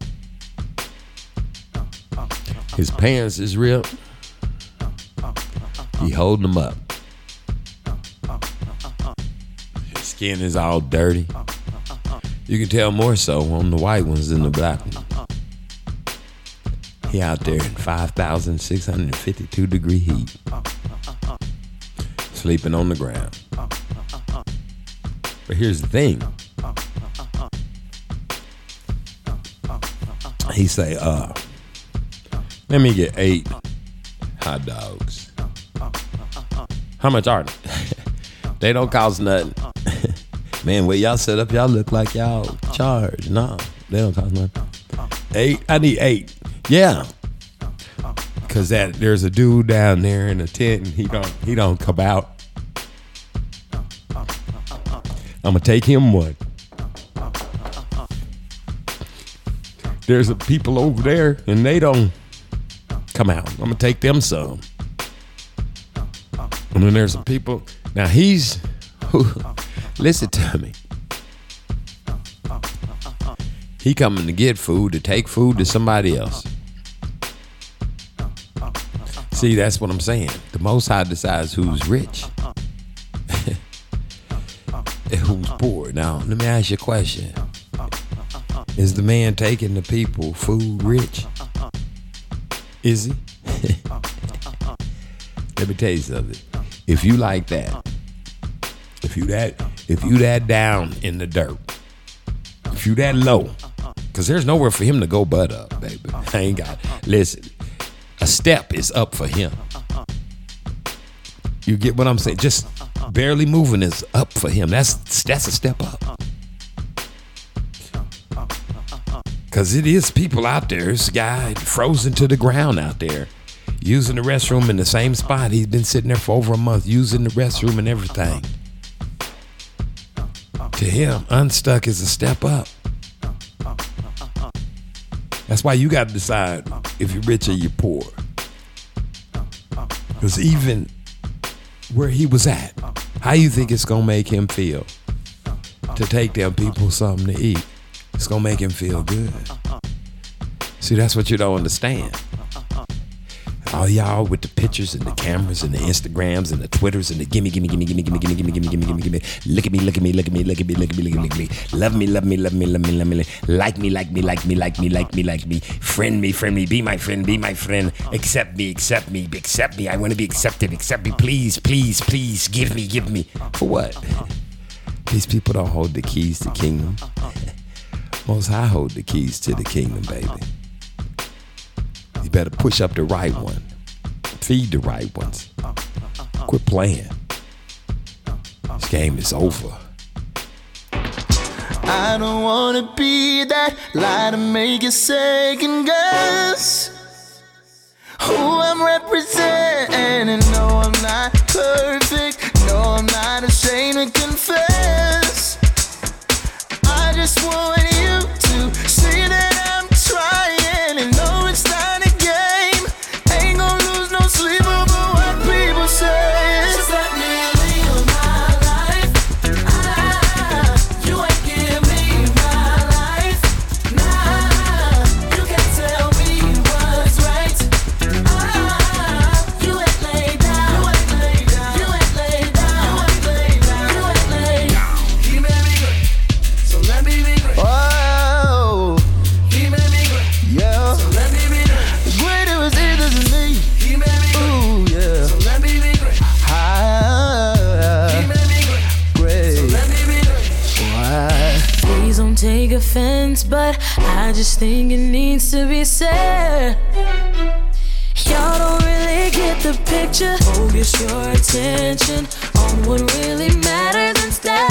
His pants is ripped. He holding them up. His skin is all dirty. You can tell more so on the white ones than the black ones. He out there in 5,652 degree heat. Sleeping on the ground. But here's the thing. He say, uh, let me get eight hot dogs. How much are they? (laughs) they don't cost nothing. (laughs) Man, where y'all set up, y'all look like y'all charge. No, they don't cost nothing. Eight? I need eight. Yeah. Cause that there's a dude down there in a tent and he don't he don't come out. I'm gonna take him one. There's a people over there and they don't come out. I'm gonna take them some. And then there's some people. Now he's (laughs) listen to me. He coming to get food to take food to somebody else. See, that's what I'm saying. The Most High decides who's rich Now, let me ask you a question. Is the man taking the people food rich? Is he? (laughs) let me tell you something. If you like that, if you that, if you that down in the dirt, if you that low, because there's nowhere for him to go but up, baby. (laughs) I ain't got. Listen, a step is up for him. You get what I'm saying? Just barely moving is up for him. That's that's a step up. Cause it is people out there. This guy frozen to the ground out there, using the restroom in the same spot. He's been sitting there for over a month, using the restroom and everything. To him, unstuck is a step up. That's why you got to decide if you're rich or you're poor. Because even where he was at, how you think it's gonna make him feel to take them people something to eat? It's gonna make him feel good. See, that's what you don't understand. All y'all with the pictures and the cameras and the Instagrams and the Twitters and the gimme, gimme, gimme, gimme, gimme, gimme, gimme, gimme, gimme, gimme, gimme. Look at me, look at me, look at me, look at me, look at me, look at me, look at me. Love me, love me, love me, love me, love me. Like me, like me, like me, like me, like me, like me. Friend me, friend me, be my friend, be my friend. Accept me, accept me, accept me. I want to be accepted, accept me. Please, please, please, give me, give me. For what? These people don't hold the keys to kingdom. Most I hold the keys to the kingdom, baby. You better push up the right one. Feed the right ones. Quit playing. This game is over. I don't wanna be that lie to make you second guess who I'm representing. No, I'm not perfect. No, I'm not ashamed to confess. I just want I just think it needs to be said. Y'all don't really get the picture. Focus your attention on what really matters instead.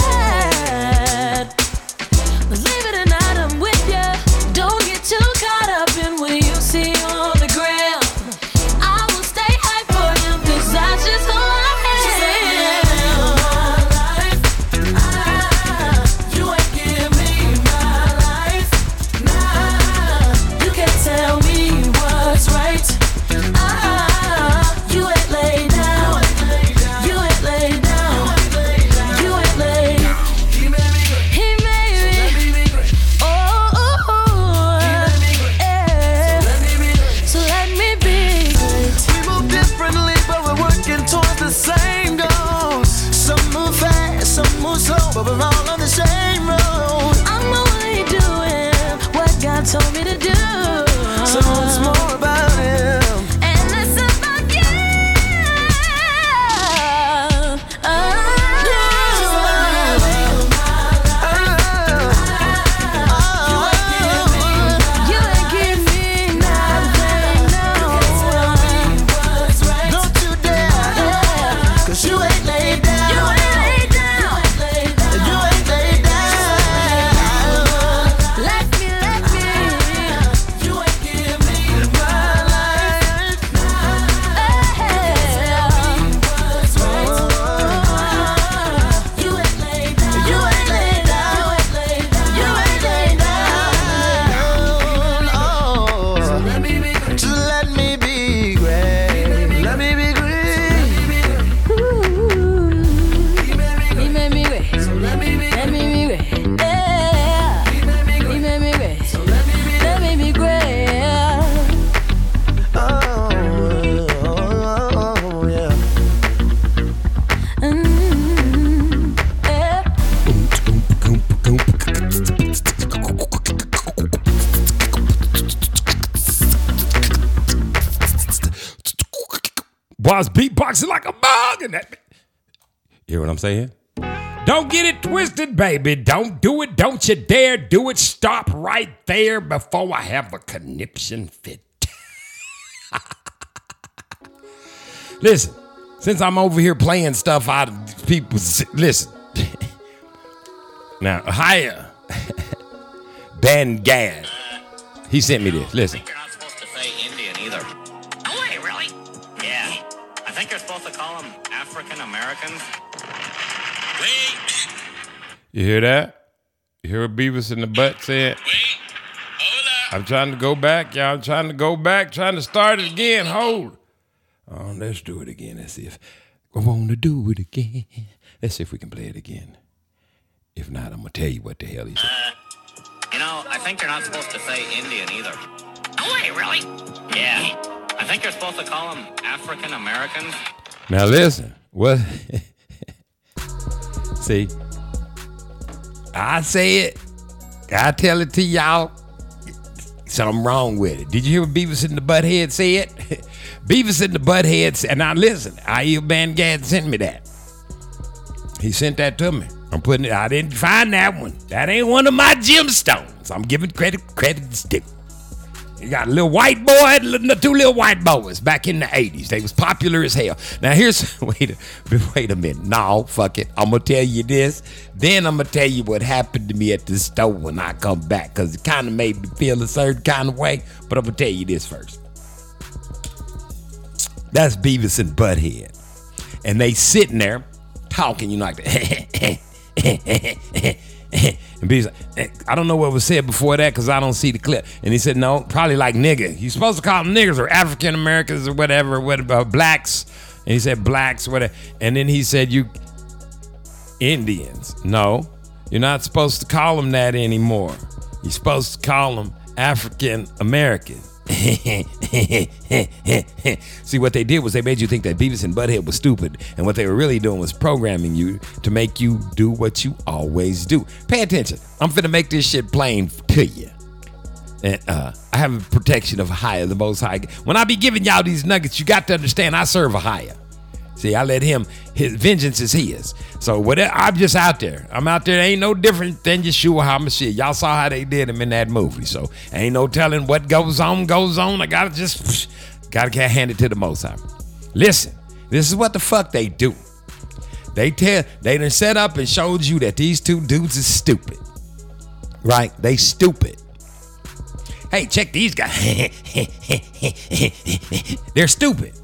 Saying? Don't get it twisted, baby. Don't do it. Don't you dare do it. Stop right there before I have a conniption fit. (laughs) listen, since I'm over here playing stuff out of people's. Listen. (laughs) now, Haya Ben Gad. He sent me this. Listen. You're not supposed to say Indian either. Oh, wait, really? Yeah. I think you're supposed to call them African Americans. Wait. You hear that? You hear what Beavis in the butt said? I'm trying to go back, y'all. I'm trying to go back, trying to start it again. Hold. Oh, let's do it again. Let's see if I want to do it again. Let's see if we can play it again. If not, I'm gonna tell you what the hell he said. Uh, you know, I think you're not supposed to say Indian either. Oh, wait, really? Yeah. I think you're supposed to call them African Americans. Now listen, what? (laughs) See, I say it. I tell it to y'all. Something wrong with it. Did you hear what Beavis (laughs) and the Butthead said? Beavis and the Butthead said, and now listen, Ayub Van Gad sent me that. He sent that to me. I'm putting it, I didn't find that one. That ain't one of my gemstones. I'm giving credit, credit's due. You got a little white boy, little- two little white boys back in the 80s. They was popular as hell. Now here's (laughs) wait a wait a minute. No, fuck it. I'm gonna tell you this. Then I'm gonna tell you what happened to me at the store when I come back. Cause it kind of made me feel a certain kind of way. But I'm gonna tell you this first. That's Beavis and Butthead. And they sitting there talking, you know, like that. (laughs) and Beavis, like, "Eh, I don't know what was said before that because I don't see the clip. And he said, no, probably like nigga. You're supposed to call them niggers or African Americans or whatever, what about blacks? And he said blacks, whatever. And then he said, you Indians. No, you're not supposed to call them that anymore. You're supposed to call them African Americans. (laughs) See, what they did was they made you think that Beavis and Butthead was stupid, and what they were really doing was programming you to make you do what you always do. Pay attention. I'm finna make this shit plain to you. And uh, I have a protection of higher, the most high. When I be giving y'all these nuggets, you got to understand I serve a higher. See, I let him, his vengeance is his. So whatever, I'm just out there. I'm out there. Ain't no different than Yeshua HaMashiach. Y'all saw how they did him in that movie. So ain't no telling what goes on, goes on. I gotta just, (sniffs) Gotta get handed to the Most High. Listen, this is what the fuck they do. They tell they done set up and showed you that these two dudes is stupid. Right? They stupid. Hey, check these guys. (laughs) They're stupid.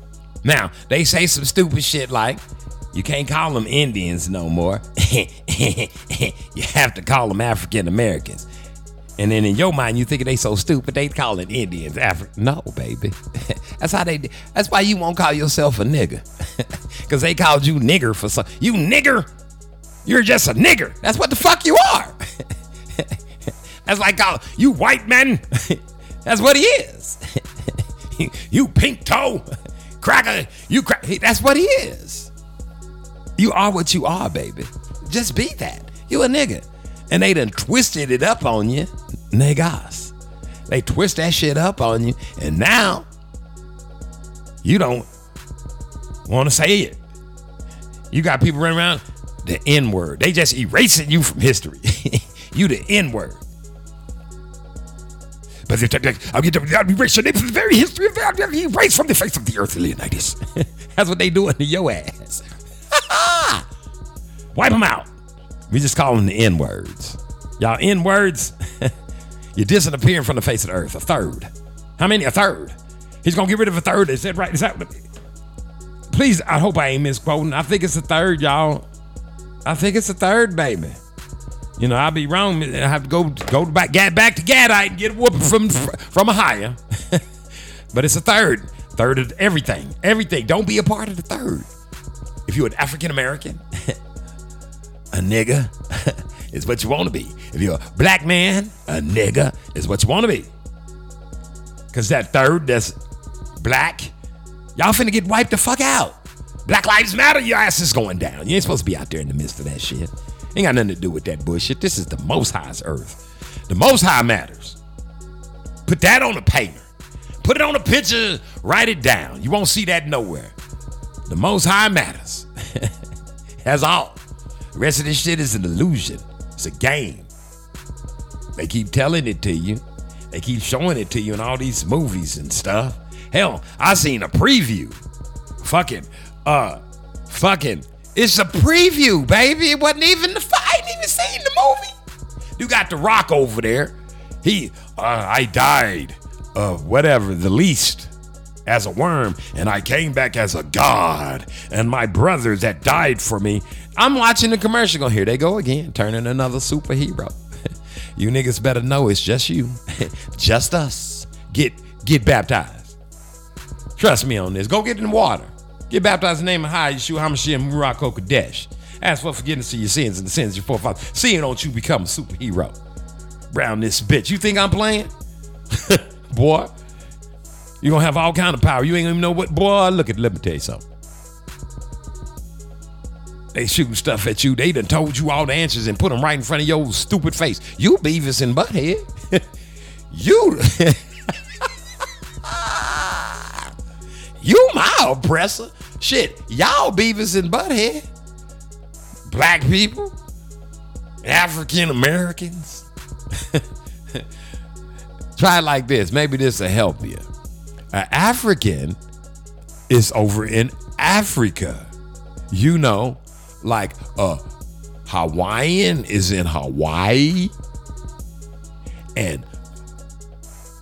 Now, they say some stupid shit like, you can't call them Indians no more. (laughs) you have to call them African Americans. And then in your mind, you think they so stupid, they call it Indians. Afri- no, baby. (laughs) that's how they. That's why you won't call yourself a nigger, (laughs) because they called you nigger for some. You nigger. You're just a nigger. That's what the fuck you are. that's like call you white man. that's what he is. you pink toe cracker. You crack. That's what he is. You are what you are, baby. Just be that. You a nigga. And they done twisted it up on you. Niggas. They twist that shit up on you. And now you don't want to say it. You got people running around the N word. They just erasing you from history. (laughs) you the N word. But I'll get to erase your name from the very history of the erased from the face of the earth, Leonidas. (laughs) That's what they doing to your ass. (laughs) Wipe them out. We just call them the N words. Y'all N words, (laughs) you're disappearing from the face of the earth. A third. How many? A third. He's gonna get rid of a third. Is that right? Is that? Please, I hope I ain't misquoting. I think it's a third, y'all. I think it's a third, baby. You know, I'll be wrong. I have to go go back, get back to Gadite and get a from from a higher. (laughs) but it's a third, third of everything, everything. Don't be a part of the third. If you're an African American, (laughs) a nigga (laughs) is what you want to be. If you're a black man, a nigga is what you want to be. Cause that third that's black, y'all finna get wiped the fuck out. Black Lives Matter, your ass is going down. You ain't supposed to be out there in the midst of that shit. Ain't got nothing to do with that bullshit. This is the most high's earth. The most high matters. Put that on a paper. Put it on a picture, write it down. You won't see that nowhere. The most high matters. (laughs) That's all. The rest of this shit is an illusion. It's a game. They keep telling it to you. They keep showing it to you in all these movies and stuff. Hell, I seen a preview. Fucking, uh, fucking, it's a preview, baby. It wasn't even the I ain't even seen the movie. You got the rock over there. He, uh, I died of whatever, the least as a worm, and I came back as a god. And my brother that died for me. I'm watching the commercial. Go here they go again, turning another superhero. (laughs) you niggas better know it's just you, (laughs) just us. Get get baptized. Trust me on this. Go get in the water. Get baptized in the name of Ahia Yeshua HaMashiach Ruach HaKodesh. Ask for forgiveness of your sins and the sins of your forefathers. Seeing don't you become a superhero. Brown this bitch. You think I'm playing? (laughs) Boy, you're gonna have all kind of power. You ain't even know what boy, look at let me tell you something. They shooting stuff at you. They done told you all the answers and put them right in front of your stupid face. You Beavis and Butthead. (laughs) you (laughs) oppressor. Shit, y'all Beavis and Butthead. Black people. African Americans. (laughs) Try it like this. Maybe this will help you. An African is over in Africa. You know, like a Hawaiian is in Hawaii, and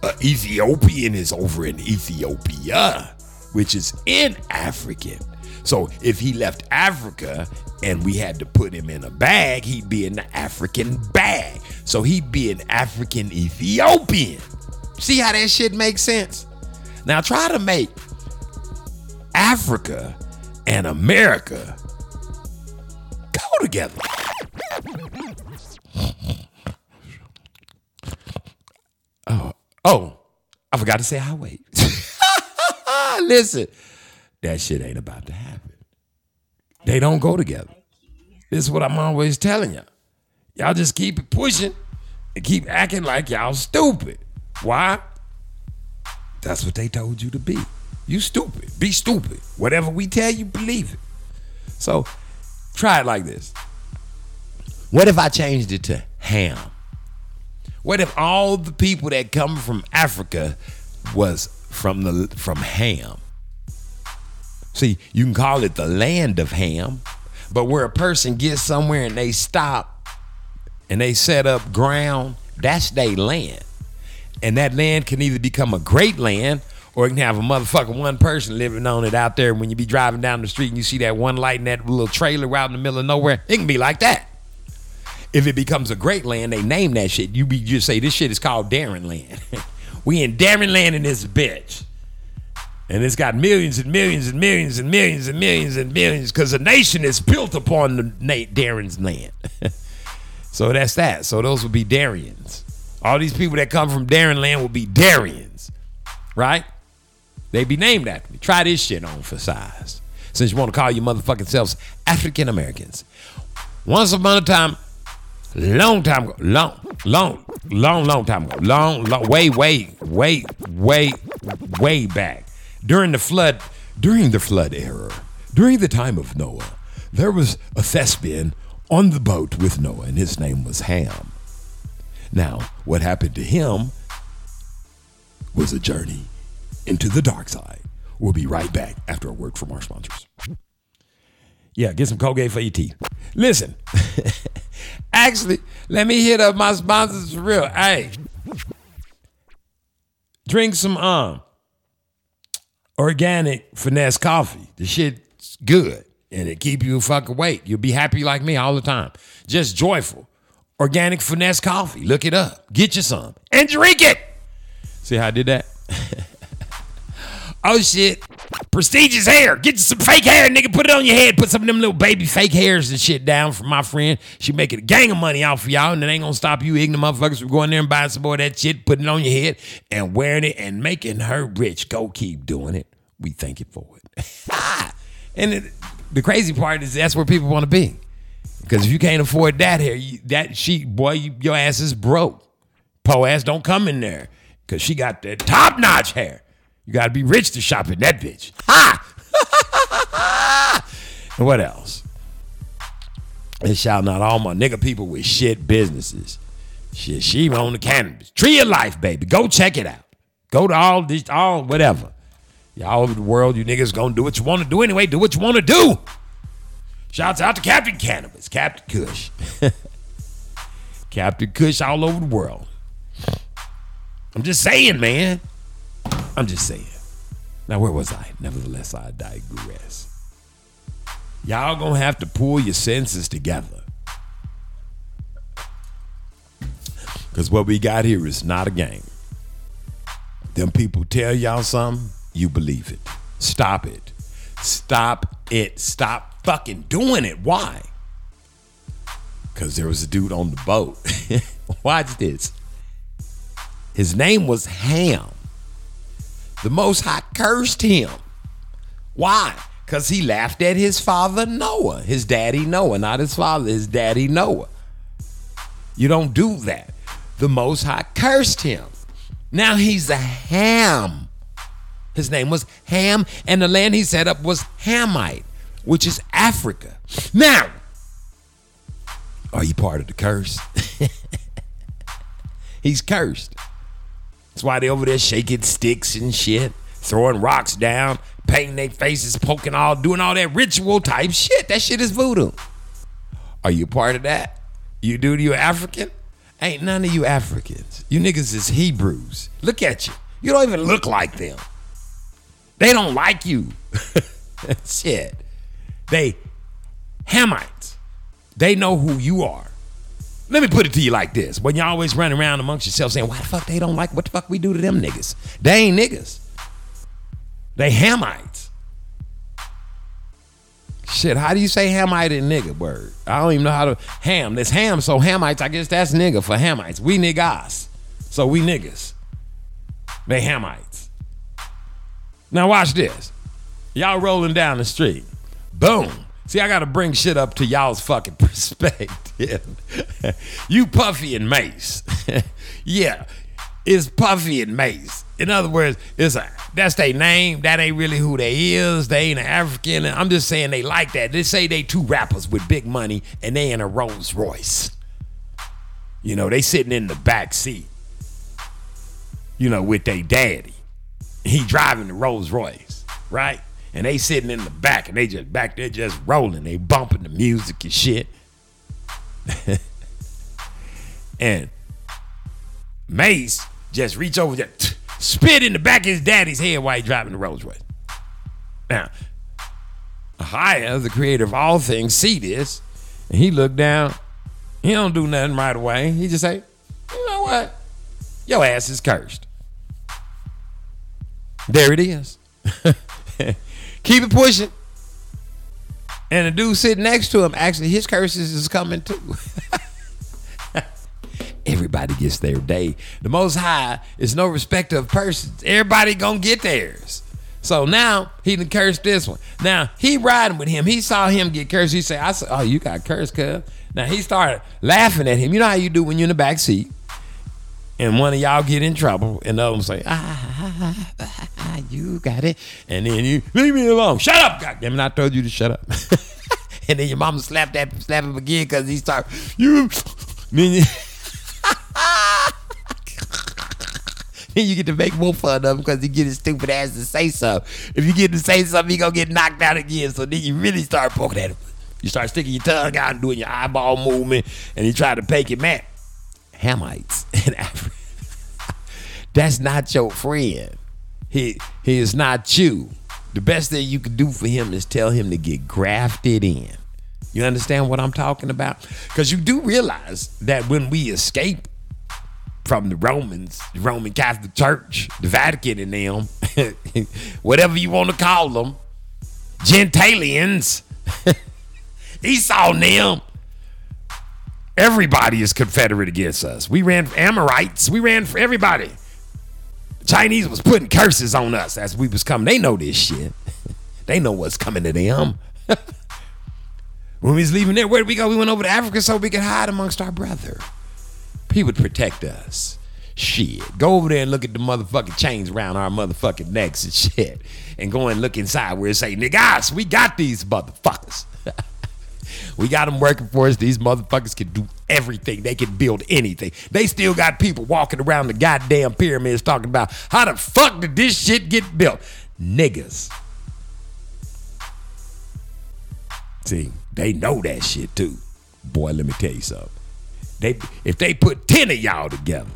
a Ethiopian is over in Ethiopia, which is in African. So if he left Africa and we had to put him in a bag, he'd be in the African bag. So he'd be an African Ethiopian. See how that shit makes sense? Now try to make Africa and America go together. (laughs) Oh, oh, I forgot to say I wait. (laughs) Listen, that shit ain't about to happen. They don't go together. This is what I'm always telling y'all. Y'all just keep it pushing and keep acting like y'all stupid. Why? That's what they told you to be. You stupid. Be stupid. Whatever we tell you, believe it. So try it like this. What if I changed it to ham? What if all the people that come from Africa was from the from Ham. See, you can call it the land of Ham, but where a person gets somewhere and they stop and they set up ground, that's their land. And that land can either become a great land or it can have a motherfucking one person living on it out there. When you be driving down the street and you see that one light in that little trailer out in the middle of nowhere, it can be like that. If it becomes a great land, they name that shit. You be just say this shit is called Darren Land. (laughs) we in Darren Land in this bitch. And it's got millions and millions and millions and millions and millions and millions because the nation is built upon the na- Darren's land. (laughs) so that's that. So those would be Darians. All these people that come from Darren land will be Darians, right? They be named after me. Try this shit on for size. Since you want to call your motherfucking selves African Americans. Once upon a time, long time ago, long, long, long, long time ago, long, long, way, way, way, way, way back, during the flood, during the flood era, during the time of Noah, there was a thespian on the boat with Noah, and his name was Ham. Now, what happened to him was a journey into the dark side. We'll be right back after a word from our sponsors. Yeah, get some Colgate for your teeth. Listen, (laughs) actually, let me hit up my sponsors for real. Hey, drink some um organic finesse coffee. The shit's good and it keep you fucking awake. You'll be happy like me all the time. Just joyful. Organic finesse coffee. Look it up. Get you some and drink it. See how I did that? (laughs) oh shit. Prestigious hair. Get you some fake hair, nigga. Put it on your head. Put some of them little baby fake hairs and shit down for my friend. She making a gang of money off of y'all, and it ain't gonna stop you ignorant motherfuckers from going there and buying some more of that shit, putting it on your head and wearing it and making her rich. Go keep doing it. We thank you for it. (laughs) Ah! and it, the crazy part is that's where people want to be. Because if you can't afford that hair, you, that she boy, you, your ass is broke. Po ass don't come in there because she got that top notch hair. You got to be rich to shop in that bitch. Ha! (laughs) and what else? And shout out all my nigga people with shit businesses. Shit, she own the cannabis. Tree of life, baby. Go check it out. Go to all this, all whatever. Y'all over the world, you niggas gonna do what you want to do anyway. Do what you want to do. Shouts out to Captain Cannabis, Captain Kush. (laughs) Captain Kush all over the world. I'm just saying, man. I'm just saying. Now, where was I? Nevertheless, I digress. Y'all gonna have to pull your senses together. Because what we got here is not a game. Them people tell y'all something, you believe it. Stop it. Stop it. Stop fucking doing it. Why? Because there was a dude on the boat. (laughs) Watch this. His name was Ham. The Most High cursed him. Why? Because he laughed at his father Noah, his daddy Noah, not his father, his daddy Noah. You don't do that. The Most High cursed him. Now he's a Ham. His name was Ham, and the land he set up was Hamite, which is Africa. Now, are you part of the curse? (laughs) he's cursed. That's why they over there shaking sticks and shit, throwing rocks down, painting their faces, poking all, doing all that ritual type shit. That shit is voodoo. Are you part of that? You do? You African? Ain't none of you Africans. You niggas is Hebrews. Look at you. You don't even look like them. They don't like you. (laughs) shit. They Hamites. They know who you are. Let me put it to you like this. When you always run around amongst yourself saying, why the fuck they don't like what the fuck we do to them niggas? They ain't niggas. They Hamites. Shit, how do you say Hamite and nigga word? I don't even know how to ham. This ham, so Hamites, I guess that's nigga for Hamites. We niggas. So we niggas. They Hamites. Now watch this. Y'all rolling down the street. Boom. See, I gotta bring shit up to y'all's fucking (laughs) perspective. you Puffy and Mase. (laughs) yeah. It's Puffy and Mase. In other words, it's a that's their name. That ain't really who they is. They ain't an African. I'm just saying they like that. They say they two rappers with big money and they in a Rolls Royce. You know, they sitting in the back seat. You know, with their daddy. He driving the Rolls Royce, right? And they sitting in the back and they just back there just rolling. They bumping the music and shit. (laughs) and Mase just reach over, just (tsk) spit in the back of his daddy's head while he driving the Rolls Royce. Now, Ahia, the creator of all things, see this, and he look down. He don't do nothing right away. He just say, you know what? Your ass is cursed. There it is. (laughs) Keep it pushing. And the dude sitting next to him, actually, his curses is coming too. (laughs) Everybody gets their day. The Most High is no respecter of persons. Everybody gonna get theirs. So now he done cursed this one. Now he riding with him. He saw him get cursed. He said, "I said, oh, you got cursed, cuz." Now he started laughing at him. You know how you do when you're in the back seat, and one of y'all get in trouble, and the other one say, "Ah, ah, ah, ah, you got it," and then you leave me alone. Shut up, goddamn it! I told you to shut up. (laughs) and then your mama slap that slap him again because he start you. (laughs) Then you, (laughs) then you get to make more fun of him because he get his stupid ass to say something. If you get to say something, he gonna get knocked out again. So then you really start poking at him. You start sticking your tongue out and doing your eyeball movement, and he try to make him mad. Hamites (laughs) in Africa. That's not your friend. He he is not you. The best thing you can do for him is tell him to get grafted in. You understand what I'm talking about? Because you do realize that when we escape from the Romans, the Roman Catholic Church, the Vatican and them, (laughs) whatever you want to call them, Gentilians, (laughs) Esau and them, everybody is confederate against us. We ran for Amorites, we ran for everybody. Chinese was putting curses on us as we was coming. They know this shit. (laughs) they know what's coming to them. (laughs) when we was leaving there, where did we go? We went over to Africa so we could hide amongst our brother. He would protect us. Shit. Go over there and look at the motherfucking chains around our motherfucking necks and (laughs) shit. And go and look inside where it say, niggas, we got these motherfuckers. We got them working for us. These motherfuckers can do everything. They can build anything. They still got people walking around the goddamn pyramids talking about how the fuck did this shit get built? Niggas. See, they know that shit too. Boy, let me tell you something. They if they put 10 of y'all together,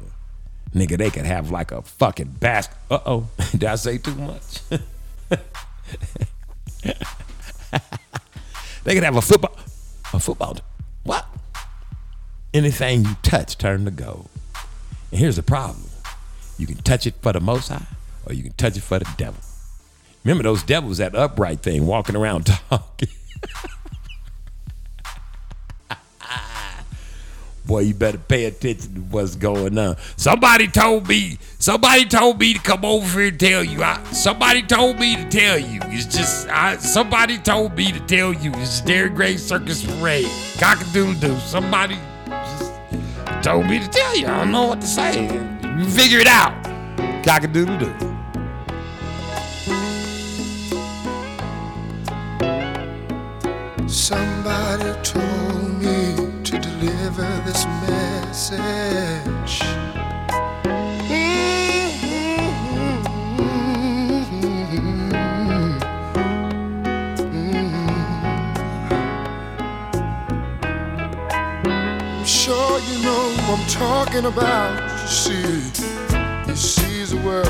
nigga, they could have like a fucking basket. Uh-oh. (laughs) Did I say too much? (laughs) they could have a football a football. What? Anything you touch turn to gold. And here's the problem. You can touch it for the most high, or you can touch it for the devil. Remember those devils that upright thing walking around (laughs) talking. Boy, you better pay attention to what's going on. Somebody told me, somebody told me to come over here and tell you. I, somebody told me to tell you. It's just, I, somebody told me to tell you. It's Darren Gray Circus Parade. Cockadoodle doo. Somebody just told me to tell you. I don't know what to say. You figure it out. Cockadoodle doo. Somebody told message. I'm sure you know I'm talking about. You see, he sees a world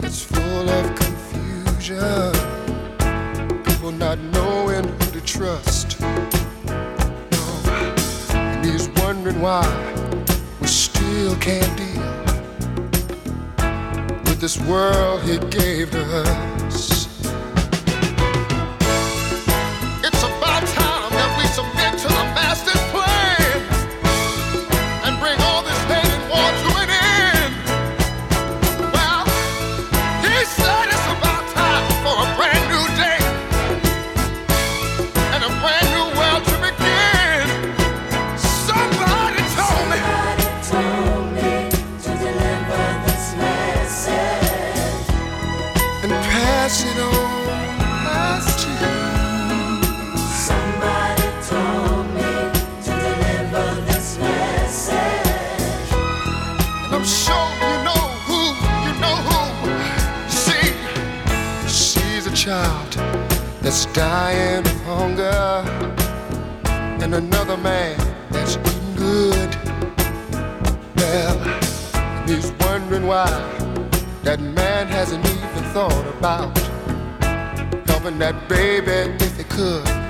that's full of confusion people not knowing who to trust. Why we still can't deal with this world he gave to us. That's dying of hunger, and another man that's eating good. Well, and he's wondering why that man hasn't even thought about helping that baby if he could.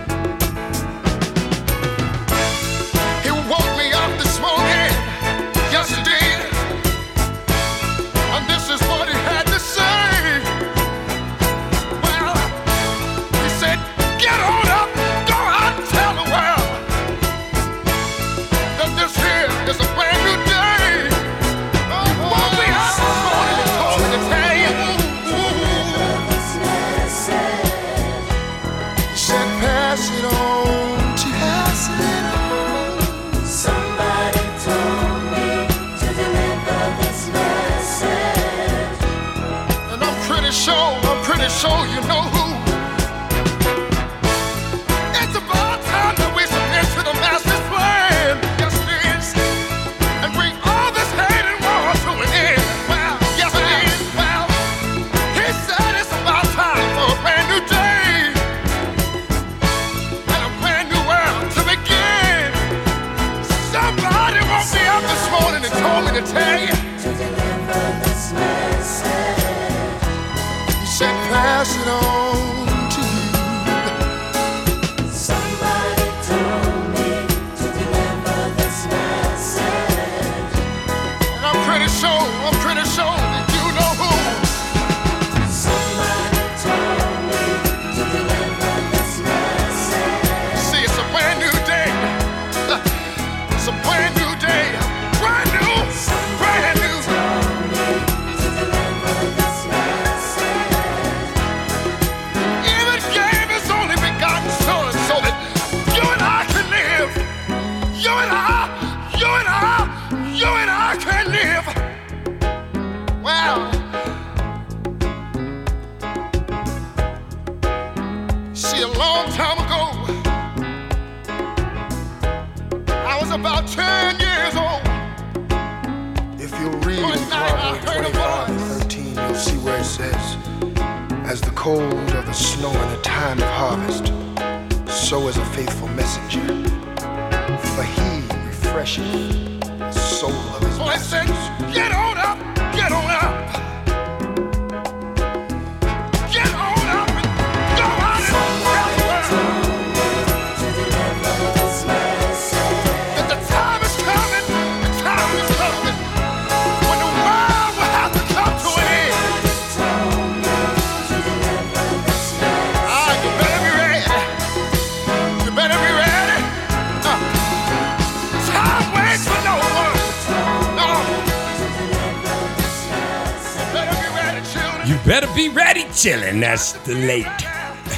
Chillin'. That's the late.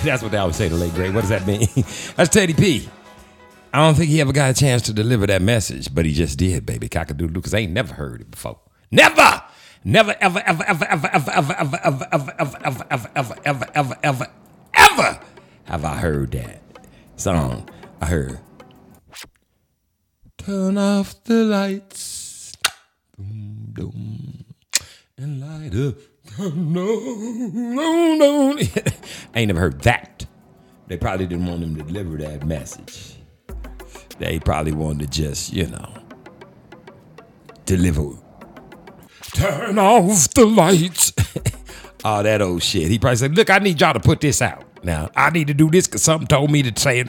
That's what they always say, the late great. What does that mean? That's Teddy P. I don't think he ever got a chance to deliver that message, but he just did, baby. Cockadoodle, because I ain't never heard it before. Never! Never, ever, ever, ever, ever, ever, ever, ever, ever, ever, ever, ever, ever, ever, ever, ever, ever, ever have I heard that song. I heard. Turn off the lights. Boom, boom. And light up. No, no. I ain't never heard that. They probably didn't want him to deliver that message. They probably wanted to just, you know, deliver. Turn off the lights. (laughs) All that old shit. He probably said, Look, I need y'all to put this out. Now, I need to do this because something told me to say it.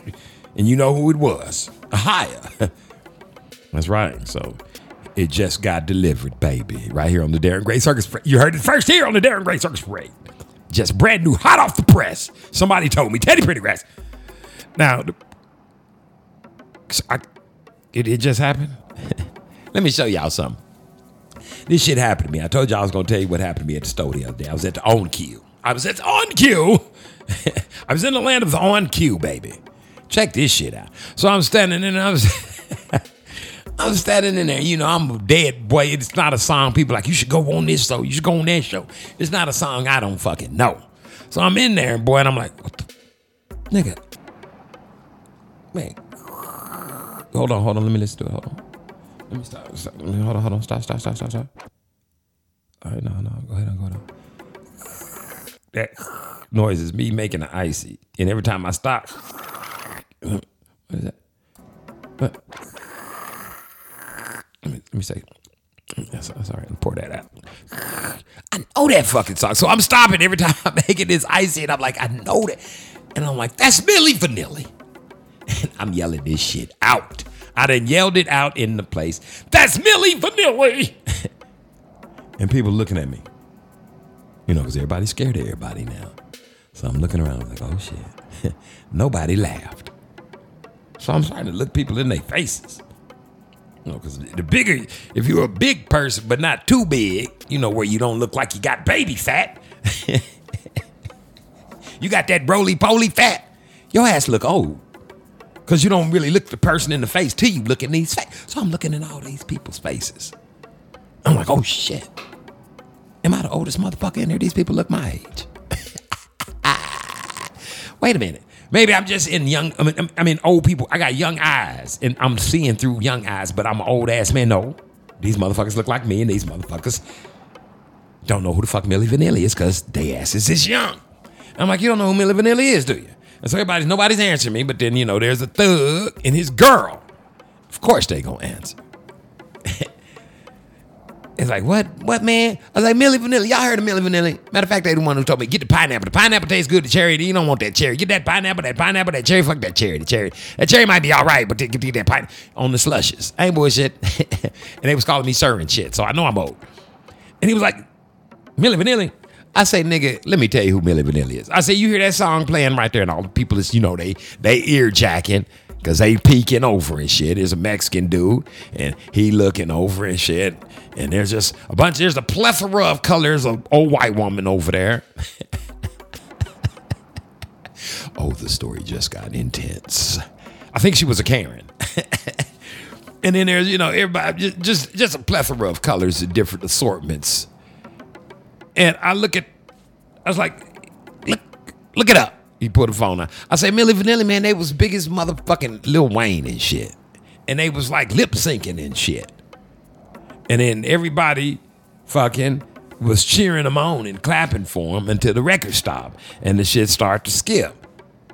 And you know who it was? A higher. (laughs) That's right. So it just got delivered, baby. Right here on the Darren Gray Circus You heard it first here on the Darren Gray Circus Parade. Just brand new, hot off the press. Somebody told me. Teddy Pendergrass. Now, I, it, it just happened. (laughs) Let me show y'all something. This shit happened to me. I told y'all I was gonna tell you what happened to me at the store the other day. I was at the OnCue. I was at the OnCue. (laughs) I was in the land of the OnCue, baby. Check this shit out. So I'm standing in, and I was, (laughs) I'm standing in there. You know, I'm a dead boy. It's not a song. People like you should go on this show. You should go on that show. It's not a song I don't fucking know. So I'm in there, boy, and I'm like, what the, nigga, man. Hold on, hold on. Let me listen to it. Hold on. Let me stop. stop. Let me, hold on, hold on. Stop, stop, stop, stop, stop. All right, no, no. Go ahead, go ahead. That noise is me making an ICEE, and every time I stop, (sniffs) what is that? What? Let me, let me say. That's, all right. Pour that out. I know that fucking song. So I'm stopping every time (laughs) I'm making this ICEE, and I'm like, I know that. And I'm like, that's Milli Vanilli. And I'm yelling this shit out. I done yelled it out in the place. That's Milli Vanilli. (laughs) and people looking at me. You know, because everybody's scared of everybody now. So I'm looking around like, oh shit. (laughs) Nobody laughed. So I'm starting to look people in their faces. Because the bigger, if you're a big person, but not too big, you know, where you don't look like you got baby fat. (laughs) you got that roly poly fat. Your ass look old. Because you don't really look the person in the face till you look in these faces. So I'm looking in all these people's faces. I'm like, oh shit. Am I the oldest motherfucker in here? These people look my age. (laughs) Wait a minute. Maybe I'm just in young, I mean, I'm- mean, old people. I got young eyes and I'm seeing through young eyes, but I'm an old ass man. No, these motherfuckers look like me and these motherfuckers don't know who the fuck Milli Vanilli is because they asses is young. I'm like, you don't know who Milli Vanilli is, do you? And so everybody's, nobody's answering me, but then, you know, there's a thug and his girl. Of course they gonna answer. (laughs) It's like, what? What, man? I was like, Milli Vanilli. Y'all heard of Milli Vanilli? Matter of fact, they the one who told me, get the pineapple. The pineapple tastes good. The cherry, you don't want that cherry. Get that pineapple, that pineapple, that cherry. Fuck that cherry. The cherry. That cherry might be all right, but get, that pine on the slushes. I ain't bullshit. (laughs) and they was calling me sir and shit, so I know I'm old. And he was like, Milli Vanilli. I say, nigga, let me tell you who Milli Vanilli is. I say, you hear that song playing right there, and all the people is, you know, they they ear jacking because they peeking over and shit. There's a Mexican dude, and he looking over and shit. And there's just a bunch, there's a plethora of colors of old white woman over there. (laughs) oh, the story just got intense. I think she was a Karen. (laughs) and then there's, you know, everybody, just, just, just a plethora of colors and different assortments. And I look at, I was like, look, look it up. He put a phone on. I say, Milli Vanilli, man, they was big as motherfucking Lil Wayne and shit. And they was like lip syncing and shit. And then everybody fucking was cheering them on and clapping for them until the record stopped. And the shit started to skip.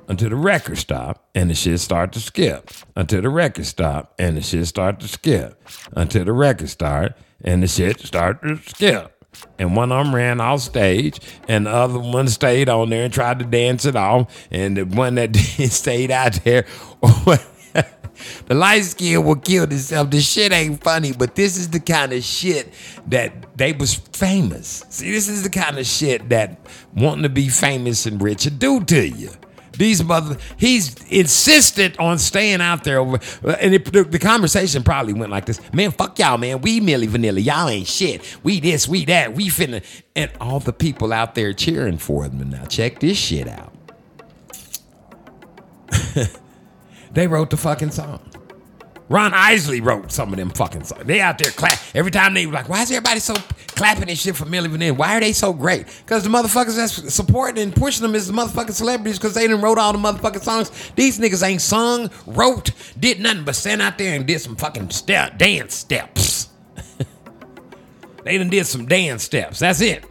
Until the record stopped and the shit started to skip. Until the record stopped and the shit started to skip. Until the record started and the shit started to skip. And one of them ran off stage, and the other one stayed on there and tried to dance it off. And the one that (laughs) stayed out there, (laughs) the light skin will kill himself. The shit ain't funny, but this is the kind of shit that they was famous. See, this is the kind of shit that wanting to be famous and rich will do to you. These mother, he's insistent on staying out there. Over, and it, the, the conversation probably went like this: "Man, fuck y'all, man. We Milli Vanilla. Y'all ain't shit. We this, we that. We finna." And all the people out there cheering for them. Now check this shit out. (laughs) they wrote the fucking song. Ron Isley wrote some of them fucking songs. They out there clap every time they were like, why is everybody so clapping and shit for Milli Vanilli? Why are they so great? Because the motherfuckers that's supporting and pushing them is the motherfucking celebrities because they done wrote all the motherfucking songs. These niggas ain't sung, wrote, did nothing but stand out there and did some fucking step, dance steps. (laughs) they done did some dance steps. That's it.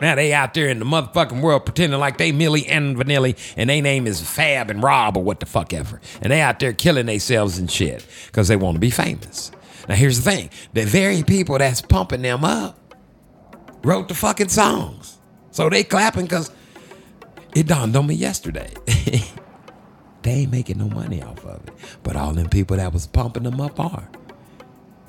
Now they out there in the motherfucking world pretending like they Milli and Vanilli and they name is Fab and Rob or what the fuck ever. And they out there killing themselves and shit because they want to be famous. Now here's the thing. The very people that's pumping them up wrote the fucking songs. So they clapping because it dawned on me yesterday. (laughs) they ain't making no money off of it. But all them people that was pumping them up are.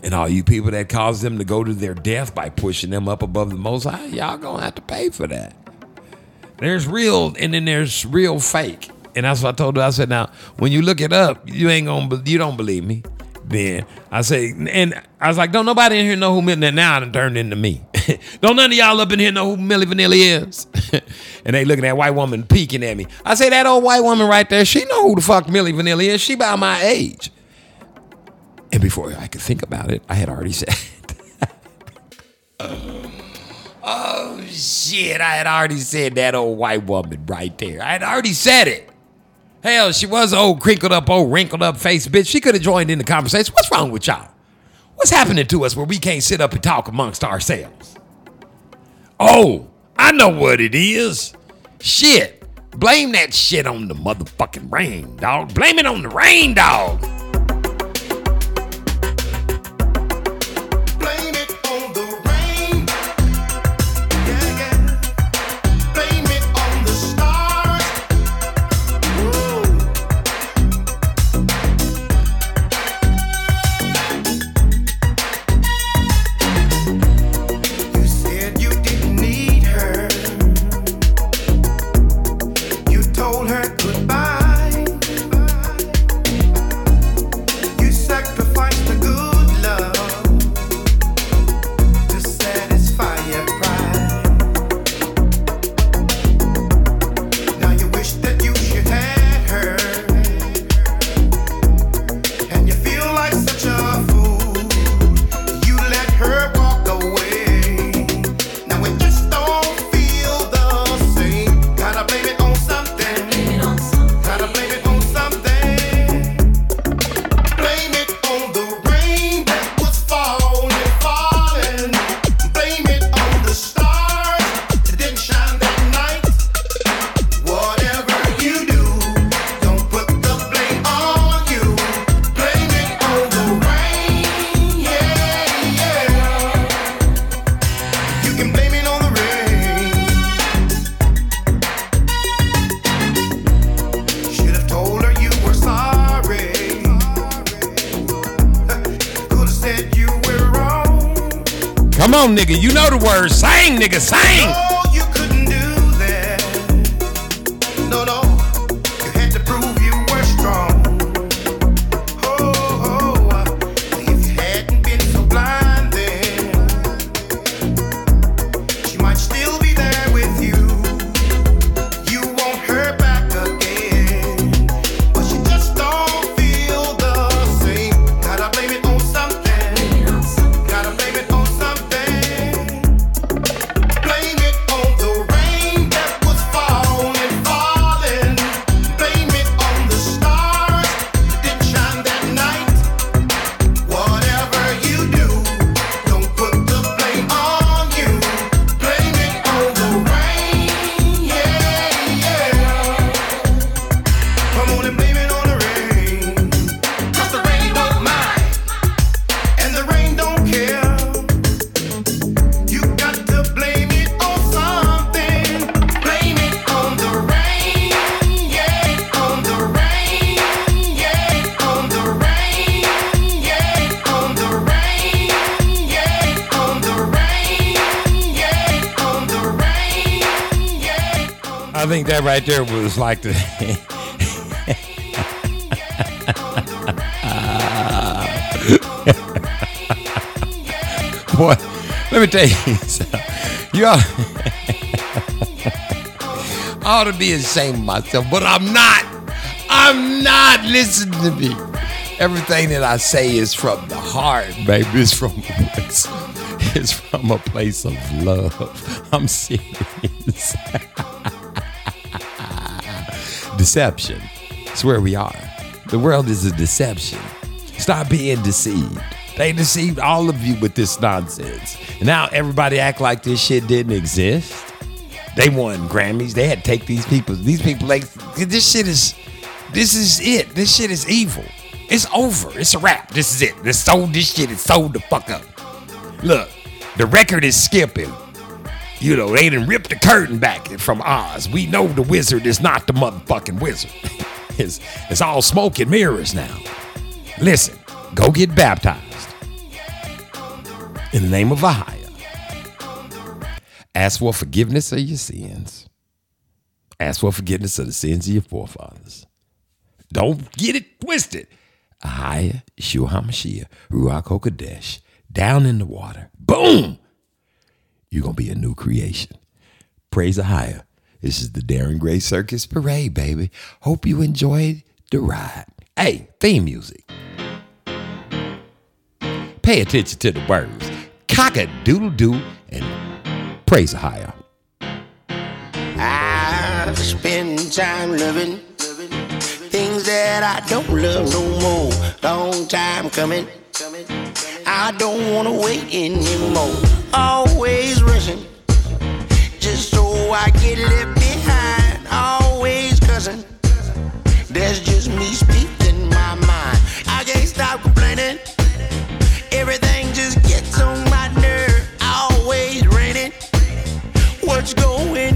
And all you people that caused them to go to their death by pushing them up above the most high, y'all gonna have to pay for that. There's real and then there's real fake. And that's what I told her. I said, now, when you look it up, you ain't gonna you don't believe me. Then I say, and I was like, don't nobody in here know who Milli now I done turned into me. (laughs) don't none of y'all up in here know who Milli Vanilli is. (laughs) and they looking at white woman peeking at me. I say that old white woman right there, she know who the fuck Milli Vanilli is. She about my age. And before I could think about it, I had already (laughs) said. Um, oh shit! I had already said that old white woman right there. I had already said it. Hell, she was old, crinkled up, old, wrinkled up face bitch. She could have joined in the conversation. What's wrong with y'all? What's happening to us where we can't sit up and talk amongst ourselves? Oh, I know what it is. Shit. Blame that shit on the motherfucking rain, dog. Blame it on the rain, dog. Nigga. You know the words. Sing, nigga. Sing. Right there was like the. (laughs) Boy, let me tell you. You I (laughs) ought to be ashamed of myself, but I'm not. I'm not. Listen to me. Everything that I say is from the heart, baby. It's from it's, it's from a place of love. I'm serious. Deception. It's where we are. The world is a deception. Stop being deceived. They deceived all of you with this nonsense. And now everybody act like this shit didn't exist. They won Grammys. They had to take these people. These people like this shit is this is it. This shit is evil. It's over. It's a wrap. This is it. They sold this shit. It's sold the fuck up. Look, the record is skipping. You know, they didn't rip the curtain back from Oz. We know the wizard is not the motherfucking wizard. (laughs) it's, it's all smoke and mirrors now. Listen, go get baptized in the name of Ahia. Ask for forgiveness of your sins. Ask for forgiveness of the sins of your forefathers. Don't get it twisted. Ahia, Yeshua HaMashiach, Ruach HaKodesh, down in the water. Boom! You're going to be a new creation. Praise the higher. This is the Darren Gray Circus Parade, baby. Hope you enjoyed the ride. Hey, theme music. Pay attention to the words. Cock a doodle doo and praise the higher. I spend time loving things that I don't love no more. Long time coming. I don't wanna wait anymore. Always cussing. Just so I get left behind, always cousin. That's just me speaking my mind. I can't stop complaining. Everything just gets on my nerve, always raining. What's going